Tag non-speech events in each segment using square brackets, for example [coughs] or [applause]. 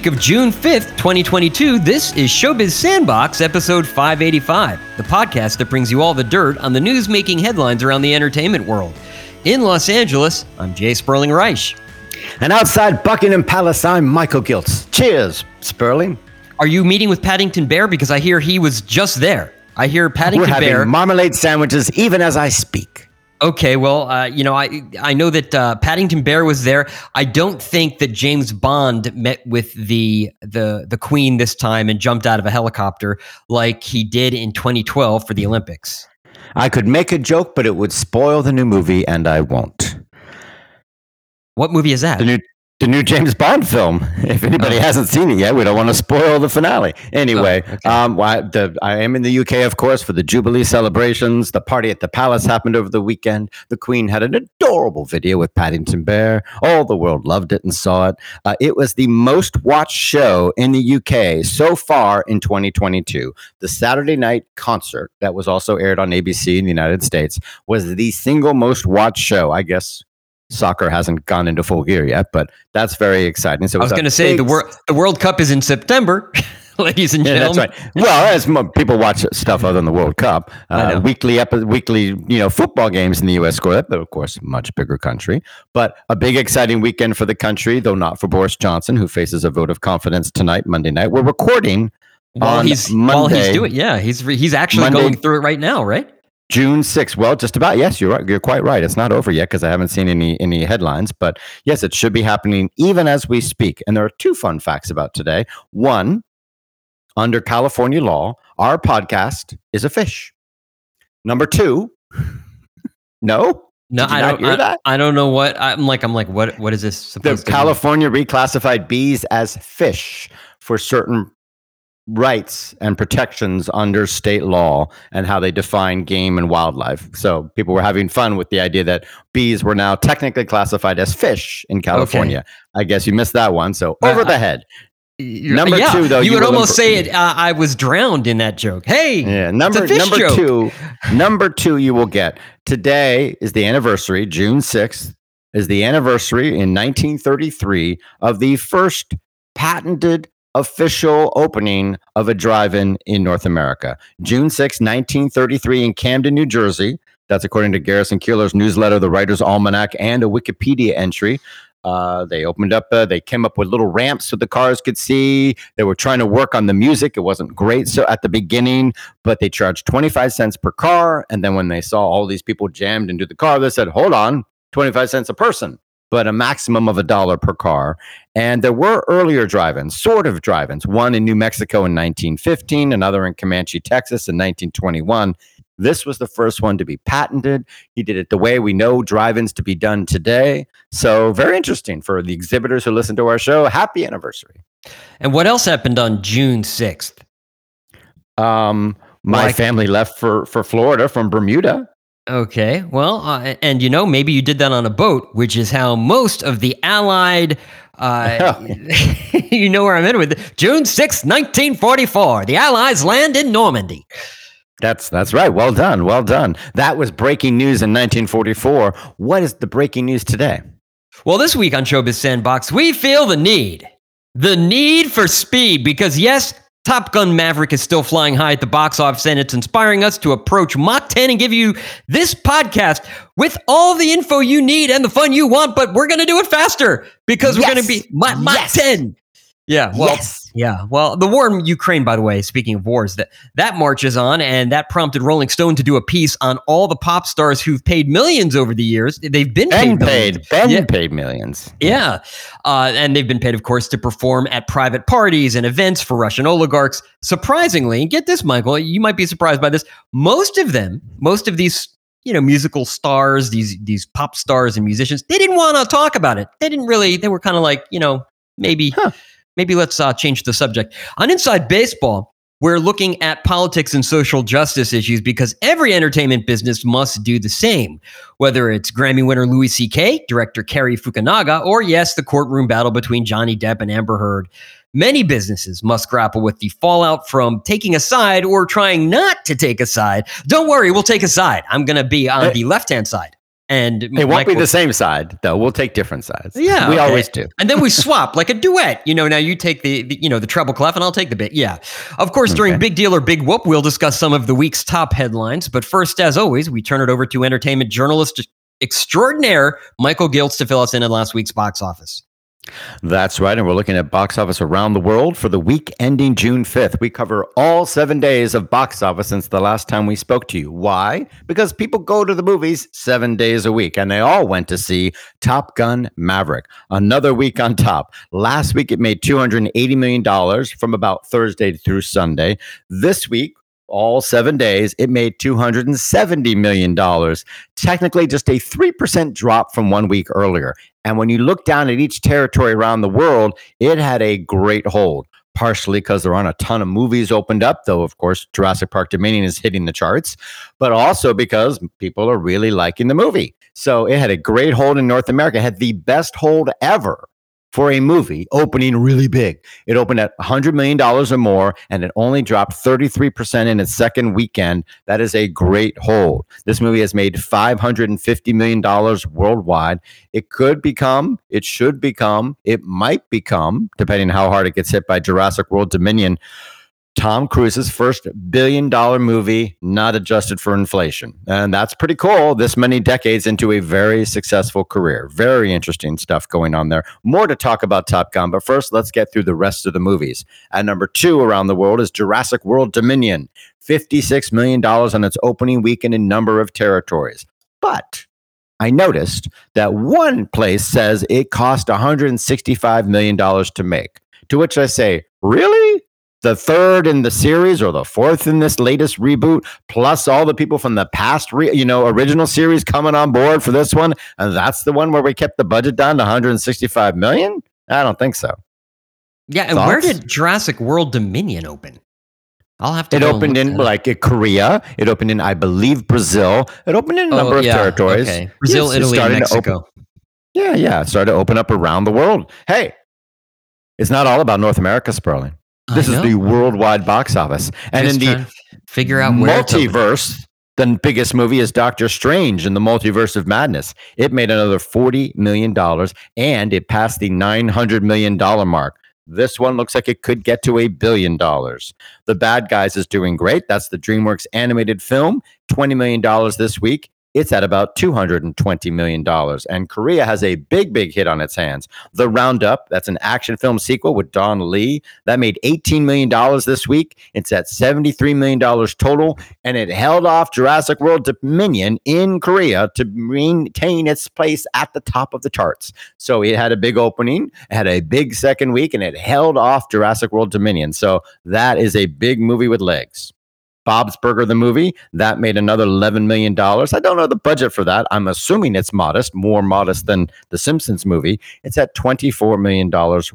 week of June 5th, 2022, this is Showbiz Sandbox, episode 585, the podcast that brings you all the dirt on the news making headlines around the entertainment world. In Los Angeles, I'm Jay Sperling Reich. And outside Buckingham Palace, I'm Michael Giltz. Cheers, Sperling. Are you meeting with Paddington Bear? Because I hear he was just there. I hear Paddington Bear. We're having Bear. marmalade sandwiches even as I speak. Okay, well, uh, you know, I I know that uh, Paddington Bear was there. I don't think that James Bond met with the the the Queen this time and jumped out of a helicopter like he did in 2012 for the Olympics. I could make a joke, but it would spoil the new movie, and I won't. What movie is that? The new, the new James Bond film. [laughs] If anybody Oh. hasn't seen it yet, we don't want to spoil the finale. Anyway, Oh, okay. um, why, the, I am in the UK, of course, for the Jubilee celebrations. The party at the palace happened over the weekend. The Queen had an adorable video with Paddington Bear. All the world loved it and saw it. Uh, it was the most watched show in the UK so far in 2022. The Saturday night concert that was also aired on ABC in the United States was the single most watched show. I guess soccer hasn't gone into full gear yet, but that's very exciting. So I was going to say the world the World Cup is in September, [laughs] ladies and Yeah, that's gentlemen. right. Well, as people watch stuff other than the World Cup, uh, weekly epi- weekly you know football games in the U.S. score but of course, much bigger country. But a big exciting weekend for the country, though not for Boris Johnson, who faces a vote of confidence tonight, Monday night. We're recording While on he's while he's doing, yeah, he's he's actually Monday- going through it right now, right? June 6th. Well, just about. Yes, you're right. You're quite right. It's not over yet because I haven't seen any any headlines. But yes, it should be happening even as we speak. And there are two fun facts about today. One, under California law, our podcast is a fish. Number two, [laughs] no. No, I don't. hear I, that? I don't know what I'm like. I'm like, what? What is this The supposed to? be? California reclassified bees as fish for certain rights and protections under state law and how they define game and wildlife. So people were having fun with the idea that bees were now technically classified as fish in California. I guess you missed that one. So over I- the head. Number yeah, two, though, you, you would almost say it. Uh, I was drowned in that joke. Hey, Yeah, number number joke. two, number two, you will get today is the anniversary. June sixth is the anniversary in 1933 of the first patented official opening of a drive-in in North America. June 6, 1933, in Camden, New Jersey. That's according to Garrison Keillor's newsletter, The Writer's Almanac, and a Wikipedia entry. Uh, they opened up, uh, they came up with little ramps so the cars could see. They were trying to work on the music. It wasn't great so at the beginning, but they charged 25 cents per car. And then when they saw all these people jammed into the car, they said, hold on, 25 cents a person, but a maximum of a dollar per car. And there were earlier drive ins, sort of drive ins, one in New Mexico in 1915, another in Comanche, Texas in 1921. This was the first one to be patented. He did it the way we know drive ins to be done today. So, very interesting for the exhibitors who listen to our show. Happy anniversary. and what else happened on June sixth? Um, my Like- family left for, for Florida from Bermuda. Okay, well, uh, and you know, maybe you did that on a boat, which is how most of the Allied. Uh, [laughs] [laughs] you know where I'm in with it. June 6, 1944. The Allies land in Normandy. That's that's right. Well done. Well done. That was breaking news in 1944. What is the breaking news today? Well, this week on Showbiz Sandbox, we feel the need. The need for speed because, yes, Top Gun Maverick is still flying high at the box office and it's inspiring us to approach Mach 10 and give you this podcast with all the info you need and the fun you want, but we're going to do it faster because we're going to be Mach, Mach Yes. 10. Yeah, well, yes. yeah, well, the war in Ukraine, by the way, speaking of wars, that that marches on, and that prompted Rolling Stone to do a piece on all the pop stars who've paid millions over the years. They've been Ben paid, millions. paid. Ben Yeah. paid millions. Yeah. Uh, and they've been paid, of course, to perform at private parties and events for Russian oligarchs. Surprisingly, and get this, Michael, you might be surprised by this. Most of them, most of these, you know, musical stars, these these pop stars and musicians, they didn't want to talk about it. They didn't really, they were kind of like, you know, maybe, Huh. Maybe let's uh, change the subject. On Inside Baseball, we're looking at politics and social justice issues because every entertainment business must do the same. Whether it's Grammy winner Louis C.K., director Cary Fukunaga, or yes, the courtroom battle between Johnny Depp and Amber Heard. Many businesses must grapple with the fallout from taking a side or trying not to take a side. Don't worry, we'll take a side. I'm going to be on the left hand side. And it won't Michael, be the same side, though. We'll take different sides. Yeah, we okay. always do. and then we [laughs] swap like a duet. You know, now you take the, the, you know the treble clef, and I'll take the bit. Yeah, of course. During okay. Big Deal or Big Whoop, we'll discuss some of the week's top headlines. But first, as always, we turn it over to entertainment journalist extraordinaire Michael Giltz to fill us in on last week's box office. That's right. And we're looking at box office around the world for the week ending June 5th. We cover all seven days of box office since the last time we spoke to you. Why? Because people go to the movies seven days a week, and they all went to see Top Gun Maverick. Another week on top. Last week, it made $280 million from about Thursday through Sunday. This week, all seven days, it made $270 million. Technically, just a 3% drop from one week earlier. And when you look down at each territory around the world, it had a great hold. Partially because there aren't a ton of movies opened up, though, of course, Jurassic Park Dominion is hitting the charts, but also because people are really liking the movie. So it had a great hold in North America, it had the best hold ever for a movie opening really big. It opened at $100 million or more, and it only dropped 33% in its second weekend. That is a great hold. This movie has made $550 million worldwide. It could become, it should become, it might become, depending on how hard it gets hit by Jurassic World Dominion Tom Cruise's first billion dollar movie, not adjusted for inflation. And that's pretty cool this many decades into a very successful career. Very interesting stuff going on there. More to talk about Top Gun, but first, let's get through the rest of the movies. At number two around the world is Jurassic World Dominion, $56 million on its opening weekend in number of territories. But I noticed that one place says it cost $165 million to make. To which I say, really? The third in the series or the fourth in this latest reboot, plus all the people from the past, re- you know, original series coming on board for this one, and that's the one where we kept the budget down to 165 million. I don't think so. Yeah, and Thoughts? where did Jurassic World Dominion open? I'll have to. It opened in like Korea. It opened in, I believe, Brazil. It opened in a number oh, yeah, of territories. Okay. Brazil, yes, Italy, and Mexico. Open, yeah, yeah. It started to open up around the world. Hey, it's not all about North America, Sperling. This is the worldwide box office, and in the figure out multiverse. The biggest movie is Doctor Strange in the Multiverse of Madness. It made another $40 million and it passed the $900 million mark. This one looks like it could get to a billion dollars. The Bad Guys is doing great. That's the DreamWorks animated film, $20 million this week it's at about $220 million. And Korea has a big, big hit on its hands. The Roundup, that's an action film sequel with Don Lee, that made $18 million this week. It's at $73 million total. And it held off Jurassic World Dominion in Korea to maintain its place at the top of the charts. So it had a big opening, had a big second week, and it held off Jurassic World Dominion. So that is a big movie with legs. Bob's Burger, the movie, that made another $11 million. I don't know the budget for that. I'm assuming it's modest, more modest than the Simpsons movie. It's at $24 million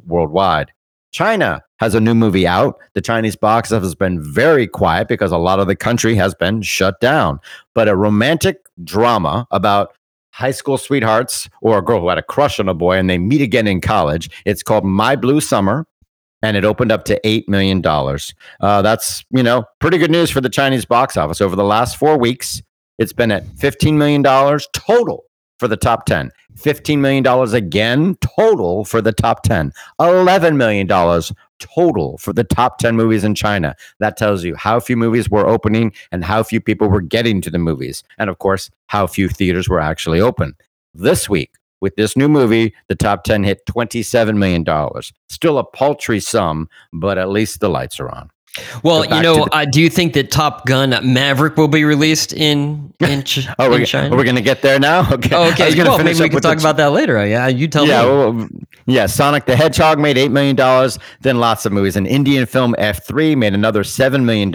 worldwide. China has a new movie out. The Chinese box office has been very quiet because a lot of the country has been shut down. But a romantic drama about high school sweethearts or a girl who had a crush on a boy and they meet again in college. It's called My Blue Summer and it opened up to $8 million. Uh, that's, you know, pretty good news for the Chinese box office. Over the last four weeks, it's been at $15 million total for the top 10. $15 million again total for the top 10. $11 million total for the top 10 movies in China. That tells you how few movies were opening and how few people were getting to the movies. And of course, how few theaters were actually open. This week, with this new movie, the top 10 hit $27 million. Still a paltry sum, but at least the lights are on. Well, you know, the- uh, do you think that Top Gun Maverick will be released in [laughs] in, ch- oh, in China? Are we going to get there now? [laughs] Okay. Oh, okay. Well, maybe we can talk about that later. Yeah, you tell yeah, me. Well, yeah, Sonic the Hedgehog made $8 million. Then lots of movies. An Indian film, F3, made another $7 million.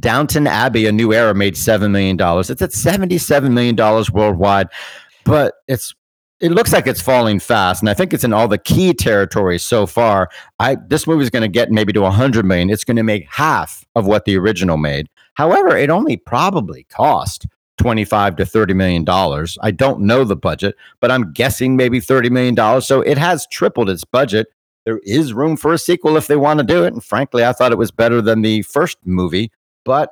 Downton Abbey, A New Era, made $7 million. It's at $77 million worldwide. But it's it looks like it's falling fast, and I think it's in all the key territories so far. I this movie is going to get maybe to 100 million. It's going to make half of what the original made. However, it only probably cost 25 to 30 million dollars. I don't know the budget, but I'm guessing maybe 30 million dollars. So it has tripled its budget. There is room for a sequel if they want to do it. And frankly, I thought it was better than the first movie, but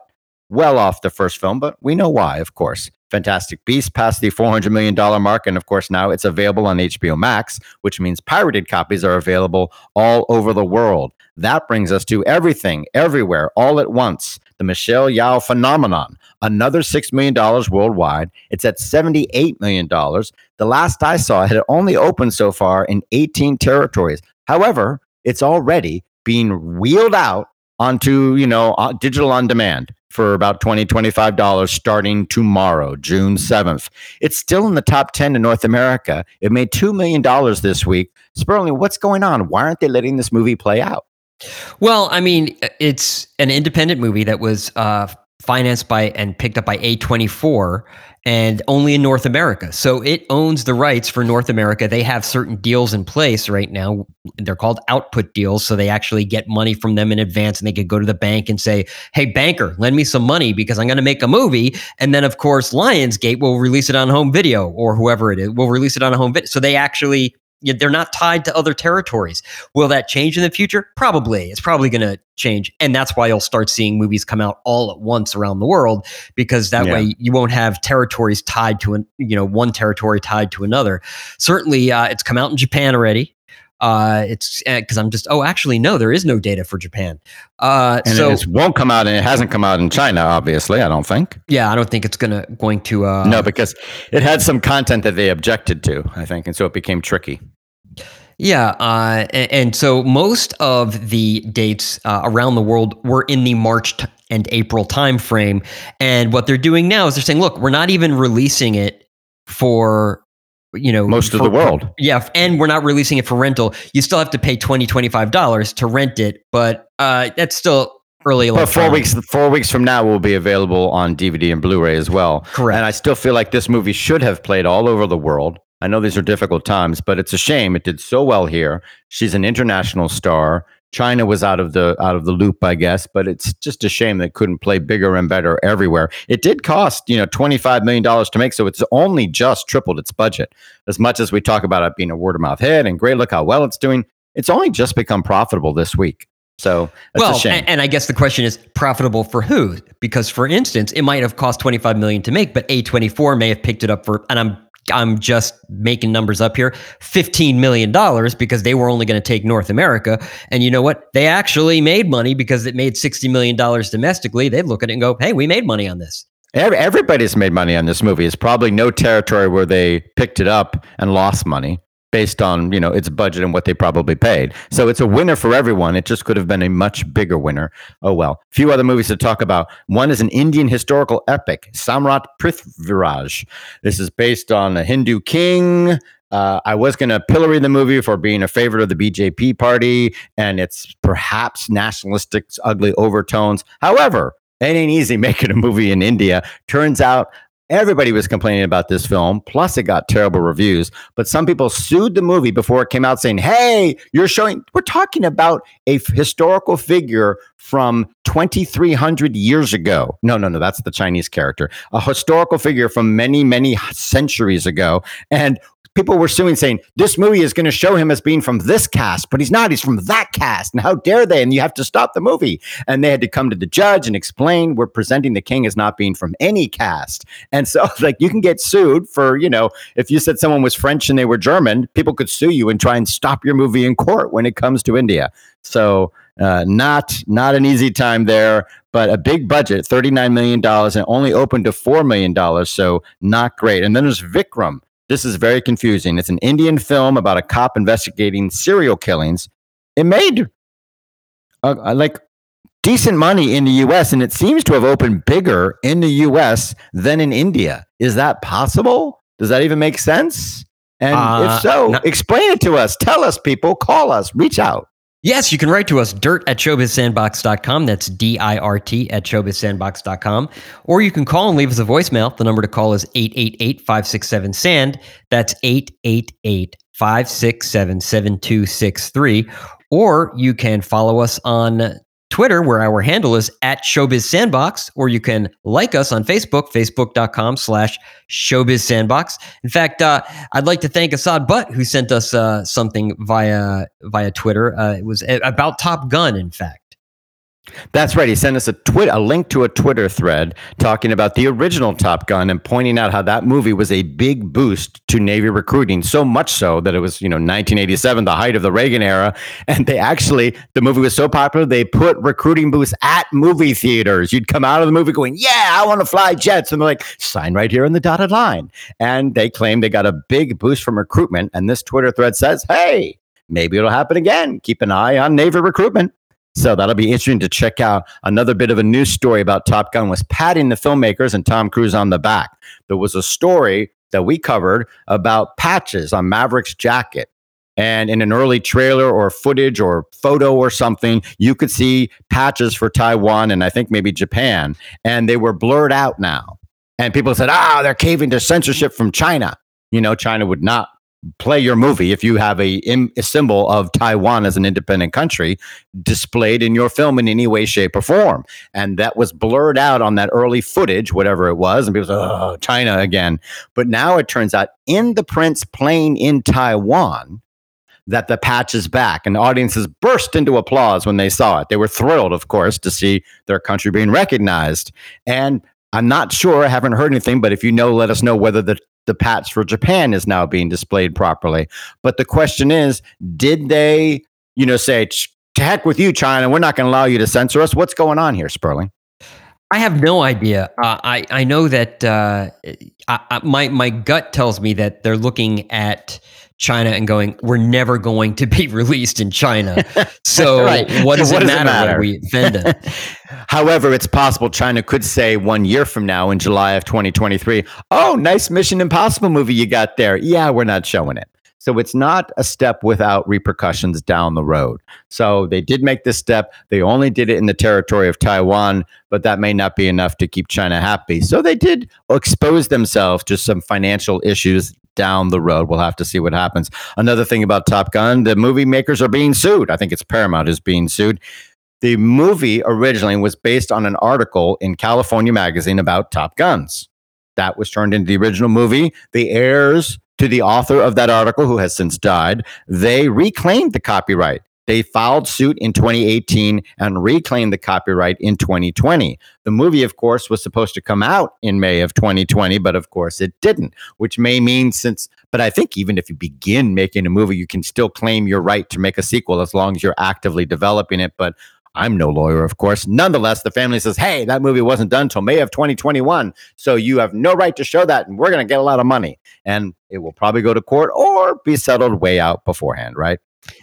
well off the first film, but we know why, of course. Fantastic Beasts passed the $400 million mark. And of course, now it's available on HBO Max, which means pirated copies are available all over the world. That brings us to everything, everywhere, all at once. The Michelle Yeoh phenomenon, another $6 million worldwide. It's at $78 million. The last I saw, it had only opened so far in 18 territories. However, it's already being wheeled out onto, you know, uh, digital on demand for about $20, $25 starting tomorrow, June 7th. It's still in the top 10 in North America. It made $2 million this week. Sperling, what's going on? Why aren't they letting this movie play out? Well, I mean, it's an independent movie that was uh, financed by and picked up by A24 and only in North America. So it owns the rights for North America. They have certain deals in place right now. They're called output deals. So they actually get money from them in advance and they could go to the bank and say, Hey, banker, lend me some money because I'm going to make a movie. And then, of course, Lionsgate will release it on home video or whoever it is will release it on a home video. So they actually they're not tied to other territories. Will that change in the future? Probably. It's probably going to change. And that's why you'll start seeing movies come out all at once around the world because that yeah. way you won't have territories tied to an, you know, one territory tied to another. Certainly uh, it's come out in Japan already. Uh, it's because uh, I'm just oh actually no there is no data for Japan. Uh, and so, it won't come out and it hasn't come out in China obviously I don't think. Yeah, I don't think it's gonna going to. Uh, no, because it had some content that they objected to I think, and so it became tricky. Yeah, uh, and, and, so most of the dates uh, around the world were in the March t- and April timeframe, and what they're doing now is they're saying, look, we're not even releasing it for you know most for, of the world. Yeah and we're not releasing it for rental. You still have to pay 20 25 dollars to rent it but uh, that's still early but four weeks four weeks from now will be available on dvd and blu-ray as well. Correct. And i still feel like this movie should have played all over the world. I know these are difficult times, but it's a shame. It did so well here. She's an international star. China was out of the out of the loop, I guess, but it's just a shame that couldn't play bigger and better everywhere. It did cost, you know, twenty five million dollars to make, so it's only just tripled its budget. As much as we talk about it being a word of mouth hit and great, look how well it's doing. It's only just become profitable this week. So well, and, and, I guess the question is profitable for who? Because for instance, it might have cost 25 million to make, but A24 may have picked it up for, and I'm I'm just making numbers up here, $15 million because they were only going to take North America. And you know what? They actually made money because it made $60 million domestically. They'd look at it and go, hey, we made money on this. Everybody's made money on this movie. It's probably no territory where they picked it up and lost money based on you know its budget and what they probably paid. So it's a winner for everyone. It just could have been a much bigger winner. Oh well. A few other movies to talk about. One is an Indian historical epic, Samrat Prithviraj. This is based on a Hindu king. Uh, I was going to pillory the movie for being a favorite of the BJP party and its perhaps nationalistic, ugly overtones. However, it ain't easy [laughs] making a movie in India. Turns out Everybody was complaining about this film. Plus, it got terrible reviews. But some people sued the movie before it came out saying, hey, you're showing, we're talking about a f- historical figure from 2,300 years ago. No, no, no, that's the Chinese character. A historical figure from many, many centuries ago. And people were suing saying this movie is going to show him as being from this caste, but he's not. He's from that caste. And how dare they? And you have to stop the movie. And they had to come to the judge and explain we're presenting the king as not being from any caste. And so, [laughs] like, you can get sued for, you know, if you said someone was French and they were German, people could sue you and try and stop your movie in court when it comes to India. So, uh, not not an easy time there, but a big budget, thirty nine million dollars, and only opened to four million dollars, so not great. And then there's Vikram, this is very confusing. It's an Indian film about a cop investigating serial killings. It made uh, uh like decent money in the US and it seems to have opened bigger in the US than in India. Is that possible? Does that even make sense? And uh, if so, explain it to us. Tell us, people. Call us. Reach out. Yes, you can write to us, dirt at showbizsandbox.com. That's D I R T at showbizsandbox.com. Or you can call and leave us a voicemail. The number to call is 888 567 SAND. That's 888 567 7263. Or you can follow us on Twitter, where our handle is at Showbiz Sandbox, or you can like us on Facebook, facebook.com slash Showbiz Sandbox. In fact, uh, I'd like to thank Assad Butt, who sent us uh, something via via Twitter. Uh, it was about Top Gun, in fact. That's right. He sent us a a link to a Twitter thread talking about the original Top Gun and pointing out how that movie was a big boost to Navy recruiting, so much so that it was, you know, 1987, the height of the Reagan era. And they actually, the movie was so popular, they put recruiting booths at movie theaters. You'd come out of the movie going, Yeah, I want to fly jets. And they're like, sign right here in the dotted line. And they claim they got a big boost from recruitment. And this Twitter thread says, Hey, maybe it'll happen again. Keep an eye on Navy recruitment. So that'll be interesting to check out. Another bit of a news story about Top Gun was patting the filmmakers and Tom Cruise on the back. There was a story that we covered about patches on Maverick's jacket. And in an early trailer or footage or photo or something, you could see patches for Taiwan and I think maybe Japan. And they were blurred out now. And people said, ah, they're caving to censorship from China. You know, China would not play your movie if you have a, a, symbol of Taiwan as an independent country displayed in your film in any way, shape, or form. And that was blurred out on that early footage, whatever it was. And people said, oh, China again. But now it turns out in the Prince plane in Taiwan, that the patch is back and audiences burst into applause when they saw it. They were thrilled, of course, to see their country being recognized. And I'm not sure, I haven't heard anything, but if you know, let us know whether the the patch for Japan is now being displayed properly. But the question is, did they, you know, say, to heck with you, China, we're not going to allow you to censor us? What's going on here, Sperling? I have no idea. Uh, I I know that uh, I, I, my my gut tells me that they're looking at China and going, we're never going to be [laughs] released in China. [laughs] So right. what, does, so what it does, it matter we offend it? [laughs] However, it's possible China could say one year from now in July of 2023, oh, nice Mission Impossible movie you got there. Yeah, we're not showing it. So it's not a step without repercussions down the road. So they did make this step. They only did it in the territory of Taiwan, but that may not be enough to keep China happy. So they did expose themselves to some financial issues down the road. We'll have to see what happens. Another thing about Top Gun, the movie makers are being sued. I think it's Paramount is being sued. The movie originally was based on an article in California Magazine about Top Guns. That was turned into the original movie. The heirs to the author of that article, who has since died, they reclaimed the copyright. They filed suit in 2018 and reclaimed the copyright in 2020. The movie, of course, was supposed to come out in May of 2020, but of course it didn't, which may mean since, but I think even if you begin making a movie, you can still claim your right to make a sequel as long as you're actively developing it. But I'm no lawyer, of course. Nonetheless, the family says, hey, that movie wasn't done until May of 2021. So you have no right to show that, and we're going to get a lot of money. And it will probably go to court or be settled way out beforehand, right?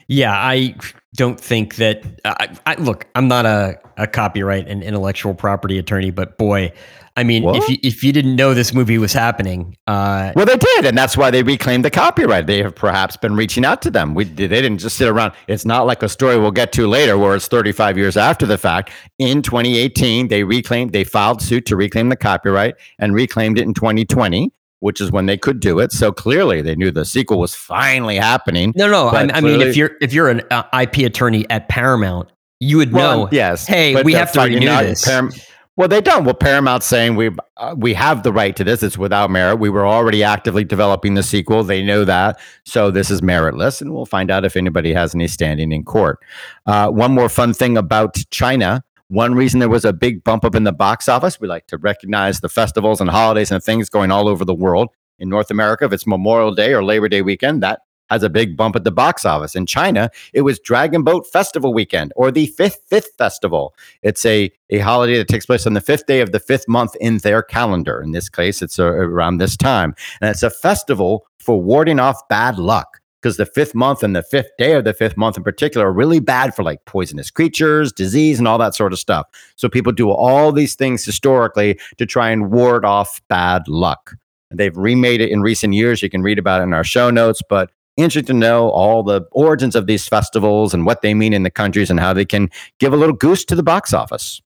Yeah, I don't think that. I, I, look, I'm not a, a copyright and intellectual property attorney, but boy, I mean, what? if you, if you didn't know this movie was happening, uh, well, they did, and that's why they reclaimed the copyright. They have perhaps been reaching out to them. We they didn't just sit around. It's not like a story we'll get to later, where it's 35 years after the fact. In 2018, they reclaimed, they filed suit to reclaim the copyright and reclaimed it in 2020 which is when they could do it. So clearly, they knew the sequel was finally happening. No, no. I, I, mean, if you're if you're an uh, IP attorney at Paramount, you would well, know. Yes. Hey, we have to renew not, this. Param- well, they don't. Well, Paramount's saying we uh, we have the right to this. It's without merit. We were already actively developing the sequel. They know that, so this is meritless, and we'll find out if anybody has any standing in court. Uh, one more fun thing about China one reason there was a big bump up in the box office, we like to recognize the festivals and holidays and things going all over the world. In North America, if it's Memorial Day or Labor Day weekend, that has a big bump at the box office. In China, it was Dragon Boat Festival weekend or the fifth fifth festival. It's a, a holiday that takes place on the fifth day of the fifth month in their calendar. In this case, it's uh, around this time. And it's a festival for warding off bad luck because the fifth month and the fifth day of the fifth month in particular are really bad for like poisonous creatures, disease, and all that sort of stuff. So people do all these things historically to try and ward off bad luck. They've remade it in recent years. You can read about it in our show notes, but interesting to know all the origins of these festivals and what they mean in the countries and how they can give a little goose to the box office.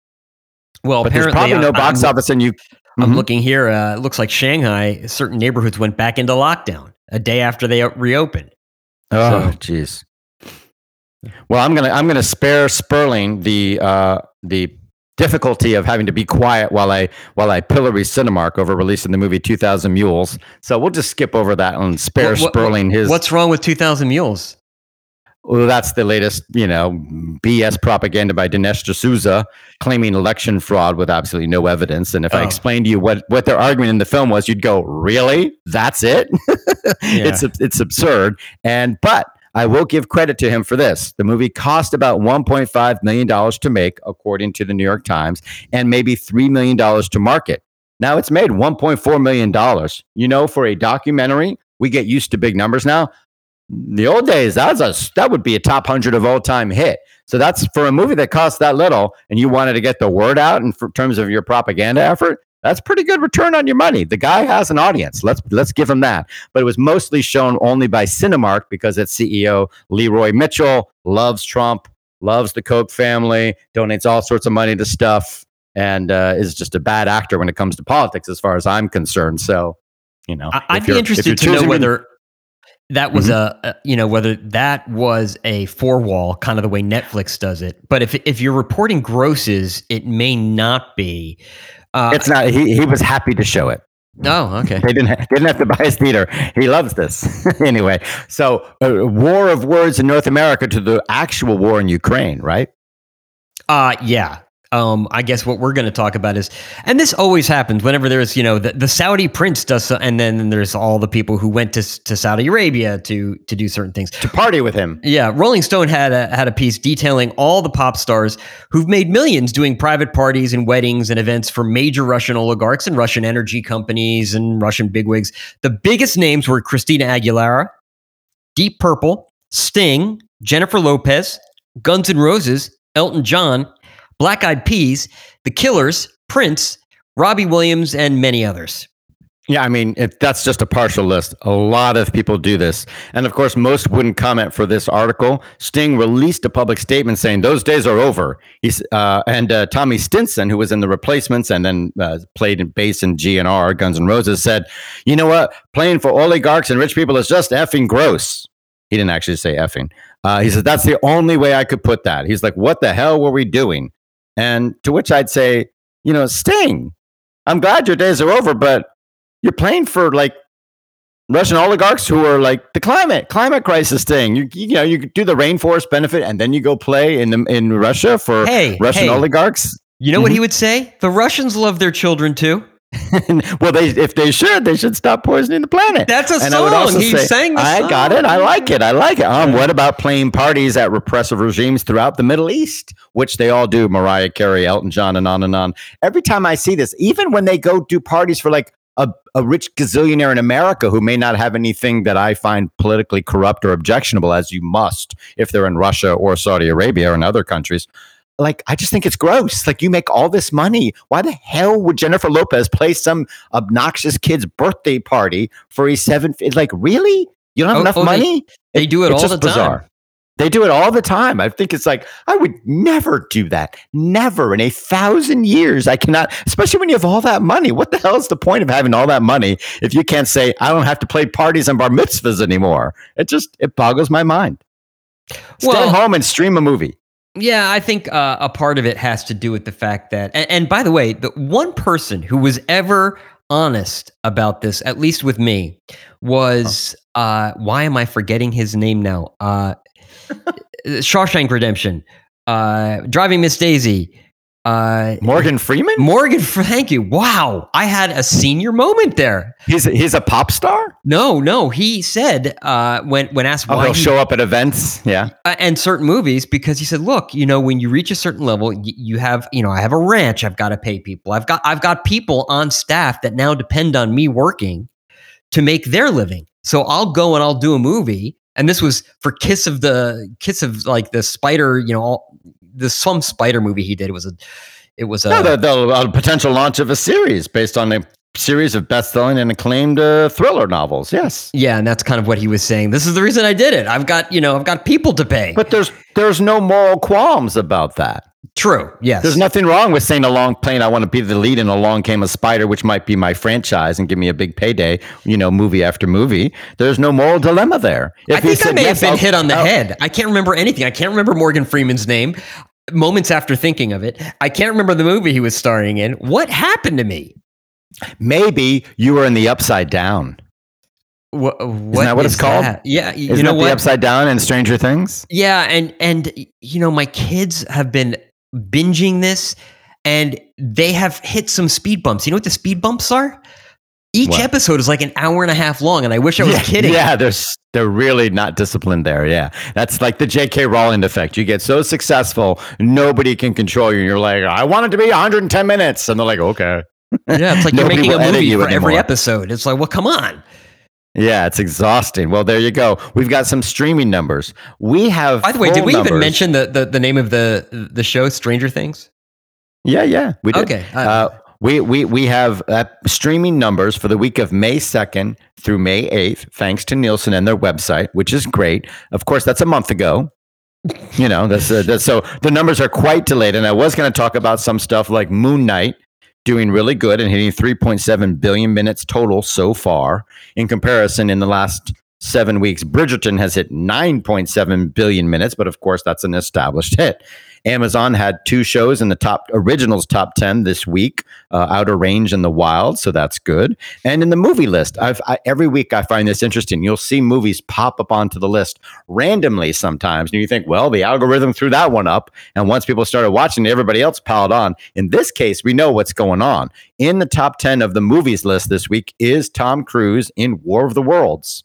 Well, but there's probably no box I'm, office, and you. I'm mm-hmm. looking here. Uh, it looks like Shanghai. Certain neighborhoods went back into lockdown a day after they reopened. Oh, jeez. Well, I'm gonna I'm gonna spare Sperling the uh, the difficulty of having to be quiet while I while I pillory Cinemark over releasing the movie 2000 Mules. So we'll just skip over that and spare what, what, Sperling his. What's wrong with 2000 Mules? well, that's the latest, you know, BS propaganda by Dinesh D'Souza claiming election fraud with absolutely no evidence. And if Oh. I explained to you what, what their argument in the film was, you'd go, really? That's it? [laughs] [laughs] It's, it's absurd. And, but I will give credit to him for this. The movie cost about $1.5 million to make, according to the New York Times, and maybe $3 million to market. Now it's made $1.4 million. You know, for a documentary, we get used to big numbers now the old days that's a that would be a top 100 of all time hit so that's for a movie that costs that little and you wanted to get the word out in terms of your propaganda effort that's pretty good return on your money the guy has an audience let's let's give him that but it was mostly shown only by cinemark because its ceo leroy mitchell loves trump loves the koch family donates all sorts of money to stuff and uh, is just a bad actor when it comes to politics as far as i'm concerned so you know I- I'd be interested to know whether that was Mhm. a, a you know whether that was a four wall kind of the way Netflix does it. But if if you're reporting grosses, it may not be. Uh, it's not he, he was happy to show it oh, okay. they didn't they [laughs] didn't have to buy his theater. He loves this [laughs] anyway. So, uh, war of words in North America to the actual war in Ukraine, right? Uh yeah. Um, I guess what we're going to talk about is, and this always happens whenever there's, you know, the, the Saudi prince does, so, and then there's all the people who went to to Saudi Arabia to to do certain things. To party with him. Yeah, Rolling Stone had a had a piece detailing all the pop stars who've made millions doing private parties and weddings and events for major Russian oligarchs and Russian energy companies and Russian bigwigs. The biggest names were Christina Aguilera, Deep Purple, Sting, Jennifer Lopez, Guns N' Roses, Elton John, Black Eyed Peas, The Killers, Prince, Robbie Williams, and many others. Yeah, I mean, that's just a partial list. A lot of people do this. And of course, most wouldn't comment for this article. Sting released a public statement saying those days are over. He's uh, and uh, Tommy Stinson, who was in the replacements and then uh, played in bass in GNR, Guns N' Roses, said, "You know what? Playing for oligarchs and rich people is just effing gross." He didn't actually say effing. Uh, he said that's the only way I could put that. He's like, "What the hell were we doing?" And to which I'd say, "You know, Sting, I'm glad your days are over, but." you're playing for like Russian oligarchs who are like the climate climate crisis thing. You you know you do the rainforest benefit and then you go play in the, in Russia for Hey, Russian hey. oligarchs. You know what Mhm. he would say? The Russians love their children too. [laughs] well, they if they should, they should stop poisoning the planet. That's a and song. He say, sang I got it. I like it. I like it. Um, what about playing parties at repressive regimes throughout the Middle East, which they all do? Mariah Carey, Elton John, and on and on. Every time I see this, even when they go do parties for like a, a rich gazillionaire in America who may not have anything that I find politically corrupt or objectionable, as you must if they're in Russia or Saudi Arabia or in other countries. Like, I just think it's gross. Like, you make all this money. Why the hell would Jennifer Lopez play some obnoxious kid's birthday party for a seven? Like, really? You don't have Oh, enough oh, money? They do it it's all the time. bizarre. They do it all the time. I think it's like I would never do that. Never in a thousand years. I cannot, especially when you have all that money. What the hell is the point of having all that money if you can't say I don't have to play parties and bar mitzvahs anymore? It just it boggles my mind. Stay Well- home and stream a movie. Yeah, I think uh, a part of it has to do with the fact that, and, and by the way, the one person who was ever honest about this, at least with me, was uh, why am I forgetting his name now? Uh, [laughs] Shawshank Redemption, uh, Driving Miss Daisy, uh, Morgan Freeman. Morgan. Thank you. Wow, I had a senior moment there. He's a, he's a pop star. No, no, he said uh, when when asked Oh, why he'll he show up at events. Yeah. uh, and certain movies because he said, "Look, you know, when you reach a certain level, y- you have, you know, I have a ranch. I've got to pay people. I've got, I've got people on staff that now depend on me working to make their living. So I'll go and I'll do a movie. And this was for Kiss of the Kiss of like the Spider, you know, all, the some Spider movie he did. Was a, it was a. No, the, the uh, potential launch of a series based on a series of best-selling and acclaimed uh, thriller novels. Yes. yeah, and that's kind of what he was saying. This is the reason I did it. I've got, you know, I've got people to pay. But there's there's no moral qualms about that. True. Yes. There's nothing wrong with saying along plane I want to be the lead in Along Came a Spider, which might be my franchise and give me a big payday, you know, movie after movie. There's no moral dilemma there. I he think I may "Yes, have been I'll- hit on the I'll-" head. I can't remember anything. I can't remember Morgan Freeman's name. Moments after thinking of it, I can't remember the movie he was starring in. What happened to me? Maybe you were in the upside down. What, uh, Isn't that what it's called? that? Yeah, y- Isn't you know that what? the Upside Down and Stranger Things? Yeah, and and you know my kids have been binging this, and they have hit some speed bumps. You know what the speed bumps are? Each What? episode is like an hour and a half long, and I wish I was yeah, kidding. Yeah, they're they're really not disciplined there. Yeah, that's like the J.K. Rowling effect. You get so successful, nobody can control you. You're like, I want it to be 110 minutes, and they're like, okay. Yeah, it's like [laughs] you're making a movie for every episode. It's like, well, come on. Yeah, it's exhausting. Well, there you go. We've got some streaming numbers. We have. By the way, did we even mention the, the the name of the the show, Stranger Things? Yeah, yeah, we did. Okay, uh, we we we have uh, streaming numbers for the week of May second through May eighth, thanks to Nielsen and their website, which is great. Of course, that's a month ago. You know, that's, uh, that's so the numbers are quite delayed. And I was going to talk about some stuff like Moon Knight doing really good and hitting 3.7 billion minutes total so far. In comparison, in the last seven weeks, Bridgerton has hit 9.7 billion minutes, but of course, that's an established hit. Amazon had two shows in the top originals top 10 this week, uh, Outer Range and The Wild. So that's good. And in the movie list, I've, I, every week I find this interesting. You'll see movies pop up onto the list randomly sometimes. And you think, well, the algorithm threw that one up. And once people started watching, everybody else piled on. In this case, we know what's going on. In the top 10 of the movies list this week is Tom Cruise in War of the Worlds.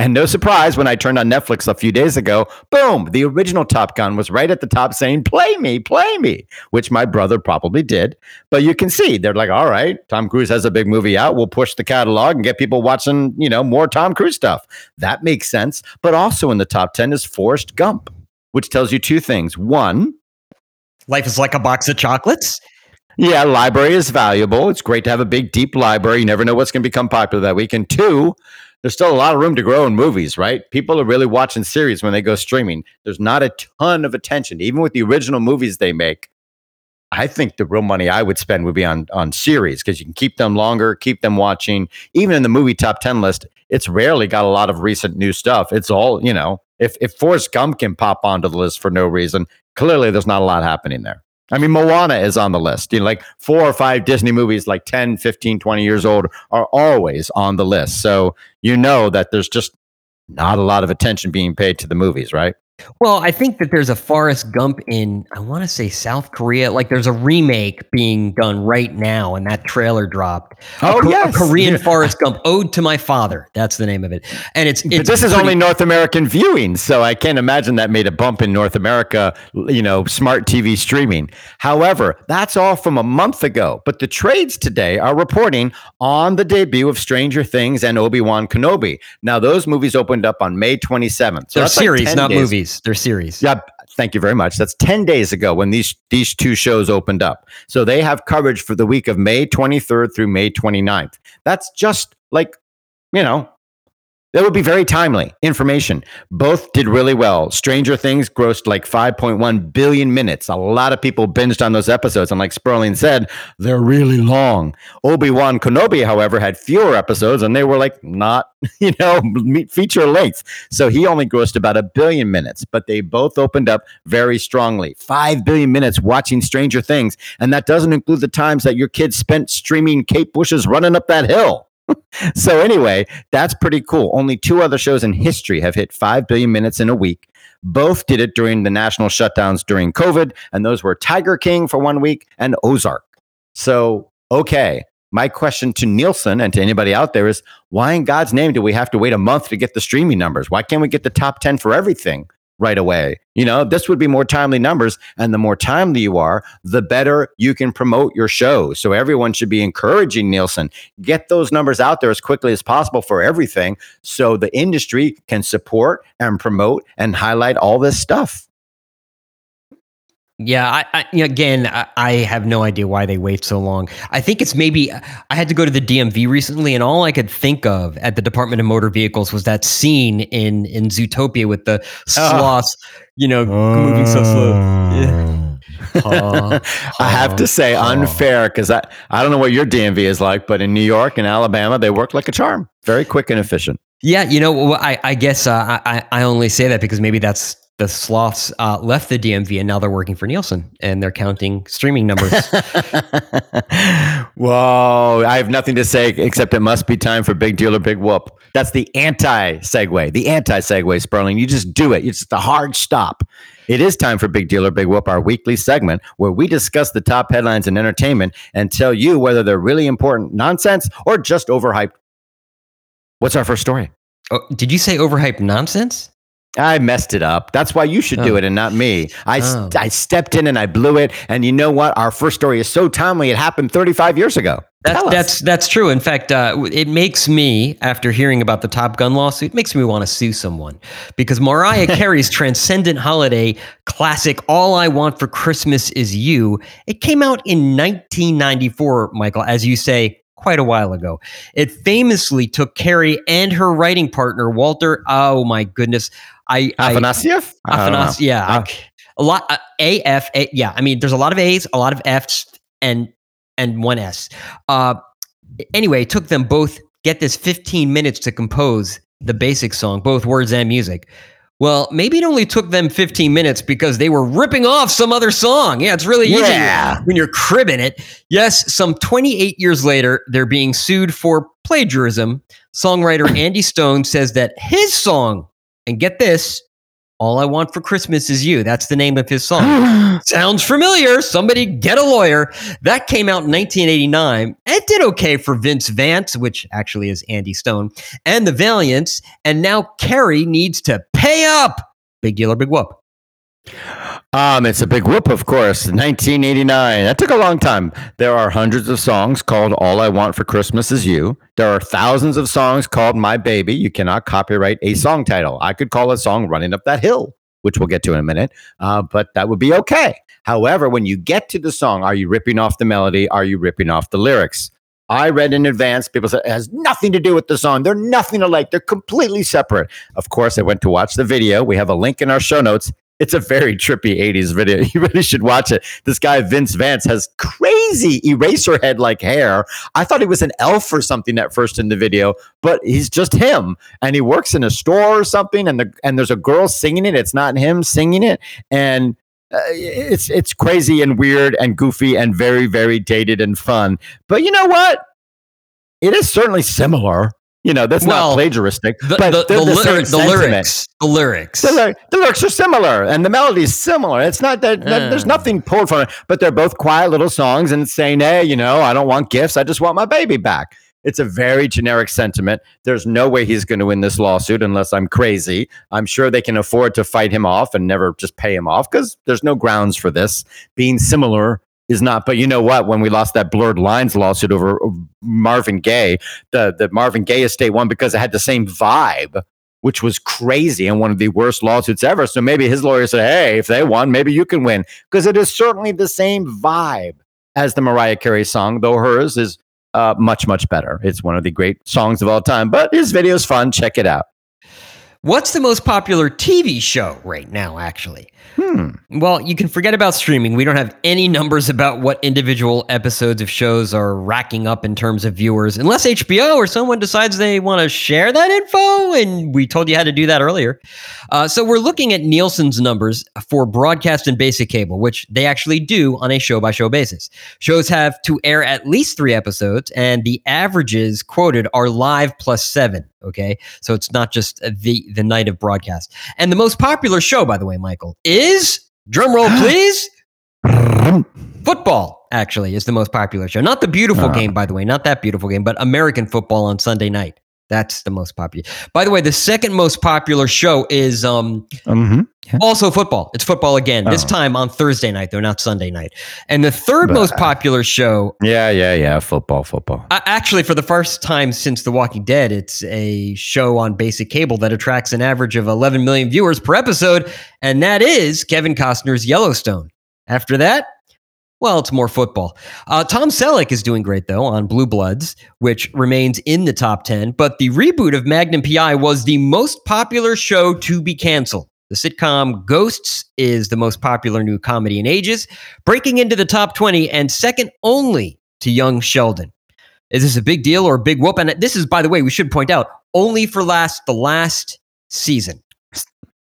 And no surprise, when I turned on Netflix a few days ago, boom, the original Top Gun was right at the top saying, play me, play me, which my brother probably did. But you can see they're like, all right, Tom Cruise has a big movie out. We'll push the catalog and get people watching, you know, more Tom Cruise stuff. That makes sense. But also in the top 10 is Forrest Gump, which tells you two things. One, Life is like a box of chocolates. yeah, library is valuable. It's great to have a big, deep library. You never know what's going to become popular that week. And two, there's still a lot of room to grow in movies, right? People are really watching series when they go streaming. There's not a ton of attention, even with the original movies they make. I think the real money I would spend would be on on series because you can keep them longer, keep them watching. Even in the movie top ten list, it's rarely got a lot of recent new stuff. It's all you know. If if Forrest Gump can pop onto the list for no reason, clearly there's not a lot happening there. I mean, Moana is on the list. You know, like four or five Disney movies, like 10, 15, 20 years old, are always on the list. So you know that there's just not a lot of attention being paid to the movies, right? Well, I think that there's a Forrest Gump in, I want to say South Korea. Like there's a remake being done right now, and that trailer dropped. Oh, a, yes. a Korean Yeah. Forrest Gump, Ode to My Father. That's the name of it. And it's, But it's this is only North American viewing, so I can't imagine that made a bump in North America, you know, smart TV streaming. However, that's all from a month ago. But the trades today are reporting on the debut of Stranger Things and Obi Wan Kenobi. Now, those movies opened up on May 27th. So they're that's like series, not days- movies. They're series. Yeah, thank you very much. That's 10 days ago when these these two shows opened up. So they have coverage for the week of May 23rd through May 29th. That's just like, you know, that would be very timely information. Both did really well. Stranger Things grossed like 5.1 billion minutes. A lot of people binged on those episodes. And like Sperling said, they're really long. Obi Wan Kenobi, however, had fewer episodes and they were like not, [laughs] you know, [laughs] feature length. So he only grossed about a billion minutes, but they both opened up very strongly. Five billion minutes watching Stranger Things. And that doesn't include the times that your kids spent streaming Kate Bush's running up that hill. So anyway, that's pretty cool. Only two other shows in history have hit 5 billion minutes in a week. Both did it during the national shutdowns during COVID, and those were Tiger King for one week and Ozark. So, okay, my question to Nielsen and to anybody out there is why in God's name do we have to wait a month to get the streaming numbers? Why can't we get the top 10 for everything right away? You know, this would be more timely numbers. And the more timely you are, the better you can promote your show. So everyone should be encouraging Nielsen, get those numbers out there as quickly as possible for everything so the industry can support and promote and highlight all this stuff. Yeah, I, I again, I, I have no idea why they wait so long. I think it's maybe I had to go to the DMV recently, and all I could think of at the Department of Motor Vehicles was that scene in in Zootopia with the sloths, you know, moving so slow. Yeah. Ha, [laughs] I have to say unfair because I, I don't know what your DMV is like, but in New York and Alabama, they work like a charm. Very quick and efficient. Yeah, you know, I I guess uh, I I only say that because maybe that's the sloths uh, left the DMV and now they're working for Nielsen and they're counting streaming numbers. [laughs] Whoa, I have nothing to say except it must be time for Big Deal or Big Whoop. That's the anti segue, the anti segue, Sperling. You just do it. It's the hard stop. It is time for Big Deal or Big Whoop, our weekly segment where we discuss the top headlines in entertainment and tell you whether they're really important nonsense or just overhyped. What's our first story? Oh, did you say overhyped nonsense? I messed it up. That's why you should do Oh. it and not me. I, Oh. I stepped in and I blew it. And you know what? Our first story is so timely. It happened 35 years ago. That's that's that's true. In fact, uh, it makes me, after hearing about the Top Gun lawsuit, makes me want to sue someone because Mariah [laughs] Carey's transcendent holiday classic "All I Want for Christmas Is You" it came out in 1994, Michael, as you say, quite a while ago. It famously took Carey and her writing partner Walter. Oh my goodness, I, Afanasieff? I don't know. Afanas, yeah, I- a lot. Uh, A F. A, yeah, I mean, there's a lot of A's, a lot of F's, and and one S. Uh, anyway, it took them both get this 15 minutes to compose the basic song, both words and music. Well, maybe it only took them 15 minutes because they were ripping off some other song. Yeah, it's really easy Yeah. when you're cribbing it. Yes, some 28 years later, they're being sued for plagiarism. Songwriter [coughs] Andy Stone says that his song, and get this, All I Want for Christmas Is You, that's the name of his song. [gasps] Sounds familiar. Somebody get a lawyer. That came out in 1989. It did okay for Vince Vance, which actually is Andy Stone, and the Valiants. And now Carey needs to pay up. Big deal or big whoop. Um, it's a big whoop, of course. 1989. That took a long time. There are hundreds of songs called All I Want for Christmas Is You. There are thousands of songs called My Baby. You cannot copyright a song title. I could call a song Running Up That Hill, which we'll get to in a minute, uh, but that would be okay. However, when you get to the song, are you ripping off the melody? Are you ripping off the lyrics? I read in advance, people said it has nothing to do with the song. They're nothing alike. They're completely separate. Of course, I went to watch the video. We have a link in our show notes. It's a very trippy 80s video. [laughs] You really should watch it. This guy, Vince Vance, has crazy eraser head like hair. I thought he was an elf or something at first in the video, but he's just him. And he works in a store or something, and, the, and there's a girl singing it. It's not him singing it. And uh, it's it's crazy and weird and goofy and very very dated and fun. But you know what? It is certainly similar. You know, that's Well, not plagiaristic. The, but the, the, the, lyri- the lyrics. The lyrics. The, lyrics are similar and the melody is similar. It's not that, that there's Uh. nothing pulled from it, but they're both quiet little songs and saying, hey, you know, I don't want gifts. I just want my baby back. It's a very generic sentiment. There's no way he's going to win this lawsuit unless I'm crazy. I'm sure they can afford to fight him off and never just pay him off because there's no grounds for this. Being similar is not. But you know what? When we lost that blurred lines lawsuit over Marvin Gaye, the, the Marvin Gaye estate won because it had the same vibe which was crazy and one of the worst lawsuits ever. So maybe his lawyer said, hey, if they won, maybe you can win. Because it is certainly the same vibe as the Mariah Carey song, though hers is uh, much, much better. It's one of the great songs of all time, but his video is fun. Check it out. What's the most popular TV show right now, actually? Hmm. Well, you can forget about streaming. We don't have any numbers about what individual episodes of shows are racking up in terms of viewers, unless HBO or someone decides they want to share that info. And we told you how to do that earlier. Uh, so we're looking at Nielsen's numbers for broadcast and basic cable, which they actually do on a show by show basis. Shows have to air at least three episodes, and the averages quoted are live plus seven. Okay, so it's not just the the night of broadcast. And the most popular show, by the way, Michael, is drum roll, [gasps] please. Football actually is the most popular show. Not the beautiful Uh. game, by the way, not that beautiful game, but American football on Sunday night. That's the most popular. By the way, the second most popular show is um, Mhm. also football. It's football again. This Oh. time on Thursday night, though, not Sunday night. And the third most popular show Yeah, yeah, yeah. Football, football. uh, actually, for the first time since The Walking Dead, it's a show on basic cable that attracts an average of 11 million viewers per episode, and that is Kevin Costner's Yellowstone. After that, well, it's more football. Uh, Tom Selleck is doing great, though, on Blue Bloods, which remains in the top 10. But the reboot of Magnum PI was the most popular show to be canceled. The sitcom Ghosts is the most popular new comedy in ages, breaking into the top 20 and second only to Young Sheldon. Is this a big deal or a big whoop? And this is, by the way, we should point out only for last the last season.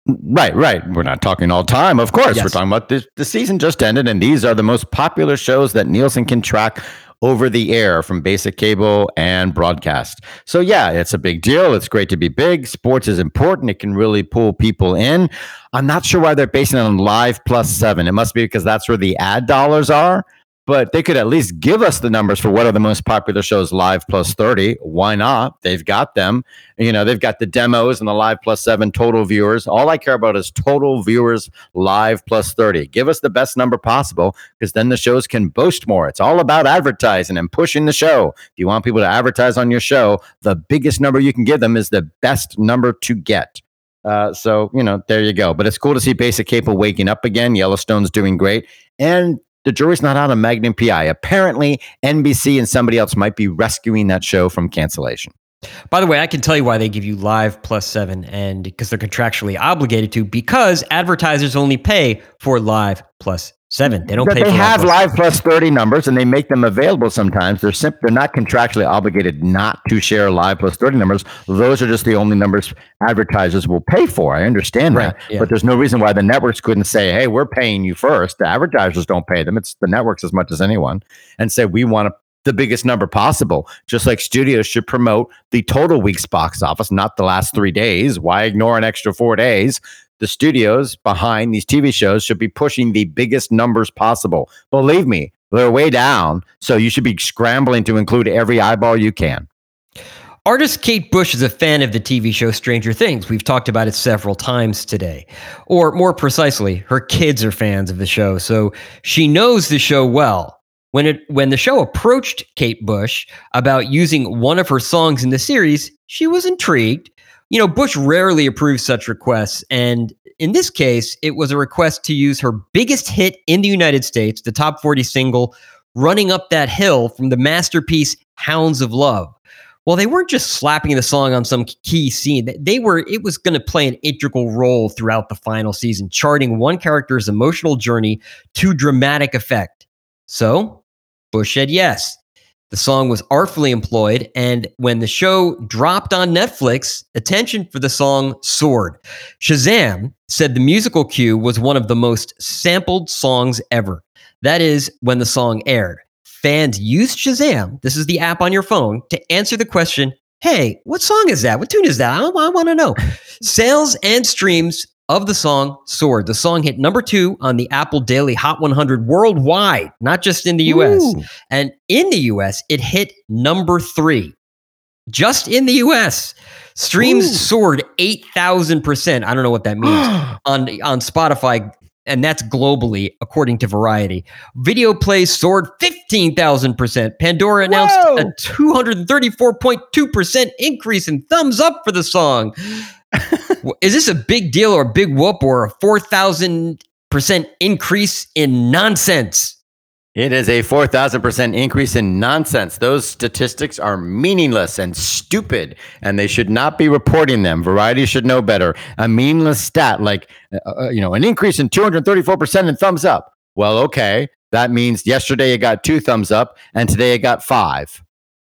Right, right. We're not talking all time, of course. Yes. We're talking about this, the season just ended, and these are the most popular shows that Nielsen can track over the air from basic cable and broadcast. So, yeah, it's a big deal. It's great to be big. Sports is important. It can really pull people in. I'm not sure why they're basing it on live plus seven. It must be because that's where the ad dollars are but they could at least give us the numbers for what are the most popular shows live plus 30 why not? They've got them. You know they've got the demos and the live plus 7 total viewers. All i care about is total viewers live plus 30 give us the best number possible because then the shows can boast more. It's all about advertising and pushing the show. If you want people to advertise on your show the biggest number you can give them is the best number to get. Uh, so you know there you go. But it's cool to see basic cable waking up again. Yellowstone's doing great. And the jury's not out on Magnum PI. Apparently, NBC and somebody else might be rescuing that show from cancellation. By the way, I can tell you why they give you live plus seven, and because they're contractually obligated to, because advertisers only pay for live plus seven. They don't But they have live. plus 30 numbers and they make them available sometimes. They're simp- they're not contractually obligated not to share live plus 30 numbers. Those are just the only numbers advertisers will pay for. I understand Right, that. yeah. But there's no reason why the networks couldn't say, hey, we're paying you first. The advertisers don't pay them. It's the networks as much as anyone. And say, we want the biggest number possible. Just like studios should promote the total week's box office, not the last three days. Why ignore an extra four days? The studios behind these TV shows should be pushing the biggest numbers possible. Believe me, they're way down. So you should be scrambling to include every eyeball you can. Artist Kate Bush is a fan of the TV show Stranger Things. We've talked about it several times today. Or more precisely, her kids are fans of the show, so she knows the show well. When it when the show approached Kate Bush about using one of her songs in the series, she was intrigued. You know, Bush rarely approves such requests, and in this case, it was a request to use her biggest hit in the United States, the top 40 single, Running Up That Hill from the masterpiece Hounds of Love. Well they weren't just slapping the song on some key scene they were it was going to play an integral role throughout the final season charting one character's emotional journey to dramatic effect. So bush said yes the song was artfully employed and when the show dropped on netflix attention for the song soared shazam said the musical cue was one of the most sampled songs ever that is when the song aired fans used Shazam, this is the app on your phone, to answer the question, hey, what song is that? What tune is that? I, I want to know. [laughs] Sales and streams of the song soared. The song hit number two on the Apple Daily Hot 100 worldwide, not just in the US. Ooh. And in the US, it hit number three. Just in the US, streams Ooh. soared 8,000%. I don't know what that means [gasps] on on Spotify, and that's globally, according to Variety. Video plays soared 15,000%. Pandora announced Whoa. a 234.2% increase in thumbs up for the song. Is this a big deal or a big whoop or a 4,000% increase in nonsense? It is a 4,000% increase in nonsense. Those statistics are meaningless and stupid, and they should not be reporting them. Variety should know better. A meaningless stat like, uh, uh, you know, an increase in 234% in thumbs up. Well, okay. That means yesterday it got two thumbs up, and today it got five,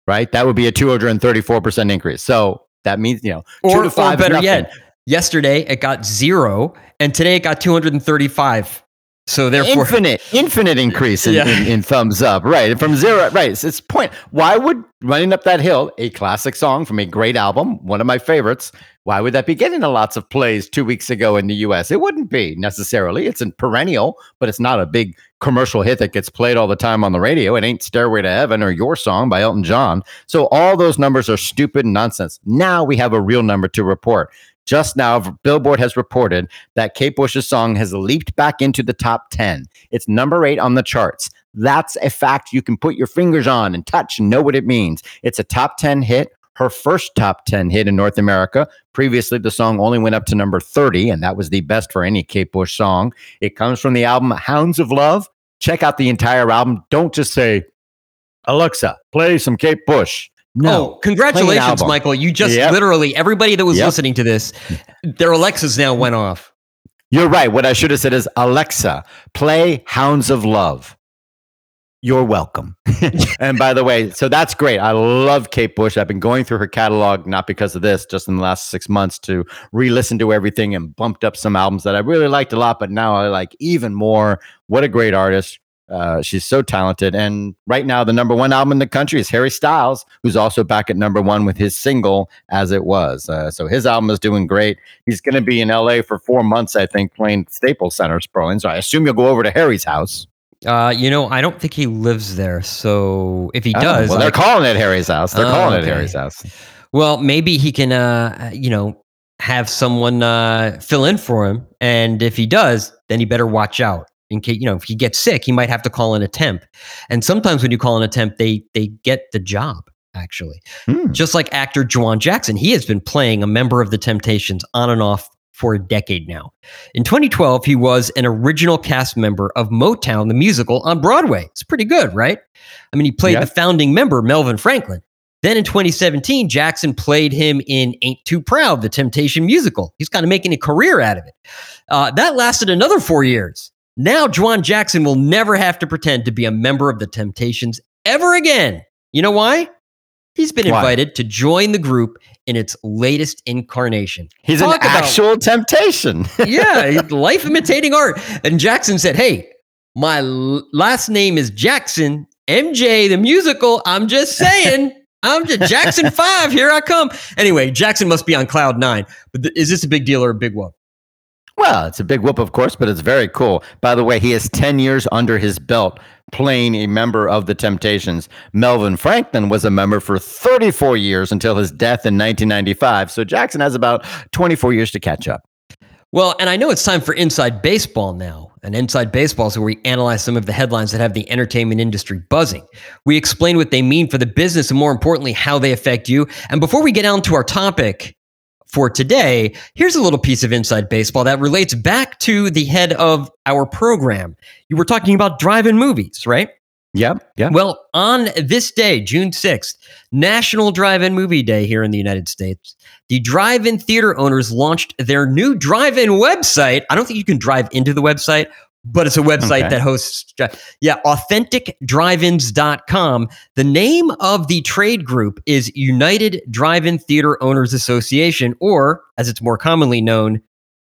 right? That would be a 234% increase. So that means, you know, two Or, to five is better yet, yesterday it got zero, and today it got 235. So therefore, infinite, infinite increase in, Yeah. in, in thumbs up. Right. From zero. Right. It's, it's point. Why would Running Up That Hill, a classic song from a great album, one of my favorites, why would that be getting a lots of plays two weeks ago in the US? It wouldn't be necessarily. It's a perennial, but it's not a big commercial hit that gets played all the time on the radio. It ain't Stairway to Heaven or Your Song by Elton John. So all those numbers are stupid nonsense. Now we have a real number to report. Just now, Billboard has reported that Kate Bush's song has leaped back into the top 10. It's number eight on the charts. That's a fact you can put your fingers on and touch and know what it means. It's a top 10 hit, her first top 10 hit in North America. Previously, the song only went up to number 30, and that was the best for any Kate Bush song. It comes from the album Hounds of Love. Check out the entire album. Don't just say, Alexa, play some Kate Bush. No. oh, congratulations. Michael! You just Yep. literally everybody that was Yep. listening to this, their Alexas now went off. You're right. What I should have said is, Alexa, play Hounds of Love. You're welcome. [laughs] [laughs] and by the way, so that's great. I love Kate Bush. I've been going through her catalog, not because of this, just in the last six months to re listen to everything and bumped up some albums that I really liked a lot, but now I like even more. What a great artist. Uh, she's so talented. And right now, the number one album in the country is Harry Styles, who's also back at number one with his single As It Was. Uh, so his album is doing great. He's going to be in LA for four months, I think, playing Staples Center, Sperling. So I assume you'll go over to Harry's house. Uh, you know, I don't think he lives there. So if he Oh, does, well, I- they're calling it Harry's house. They're Oh, calling it. Harry's house. well, maybe he can, uh, you know, have someone uh, fill in for him. And if he does, then he better watch out. In case you know, if he gets sick, he might have to call in a temp. And sometimes when you call in a temp, they they get the job. Actually, Hmm. just like actor Jawan Jackson, he has been playing a member of the Temptations on and off for a decade now. In 2012, he was an original cast member of Motown the musical on Broadway. It's pretty good, right? I mean, he played Yeah. the founding member Melvin Franklin. Then in 2017, Jackson played him in Ain't Too Proud, the Temptation musical. He's kind of making a career out of it. Uh, that lasted another four years. Now, Jawan Jackson will never have to pretend to be a member of the Temptations ever again. You know why? He's been Why? invited to join the group in its latest incarnation. He's Talk an about- actual temptation. [laughs] yeah, life imitating art. And Jackson said, Hey, my l- last name is Jackson, MJ, the musical. I'm just saying. I'm just Jackson 5. Here I come. Anyway, Jackson must be on cloud nine. But th- is this a big deal or a big whoop? Well, it's a big whoop, of course, but it's very cool. By the way, he has 10 years under his belt playing a member of the Temptations. Melvin Franklin was a member for 34 years until his death in 1995. So Jackson has about 24 years to catch up. Well, and I know it's time for Inside Baseball now. And Inside Baseball is where we analyze some of the headlines that have the entertainment industry buzzing. We explain what they mean for the business and more importantly, how they affect you. And before we get on to our topic for today, here's a little piece of Inside Baseball that relates back to the head of our program. You were talking about drive-in movies, right? Yep. Yeah. Well, on this day, June 6th, National Drive In Movie Day here in the United States, the drive in theater owners launched their new drive in website. I don't think you can drive into the website, but it's a website Okay. that hosts, yeah, authenticdriveins.com. The name of the trade group is United Drive In Theater Owners Association, or as it's more commonly known,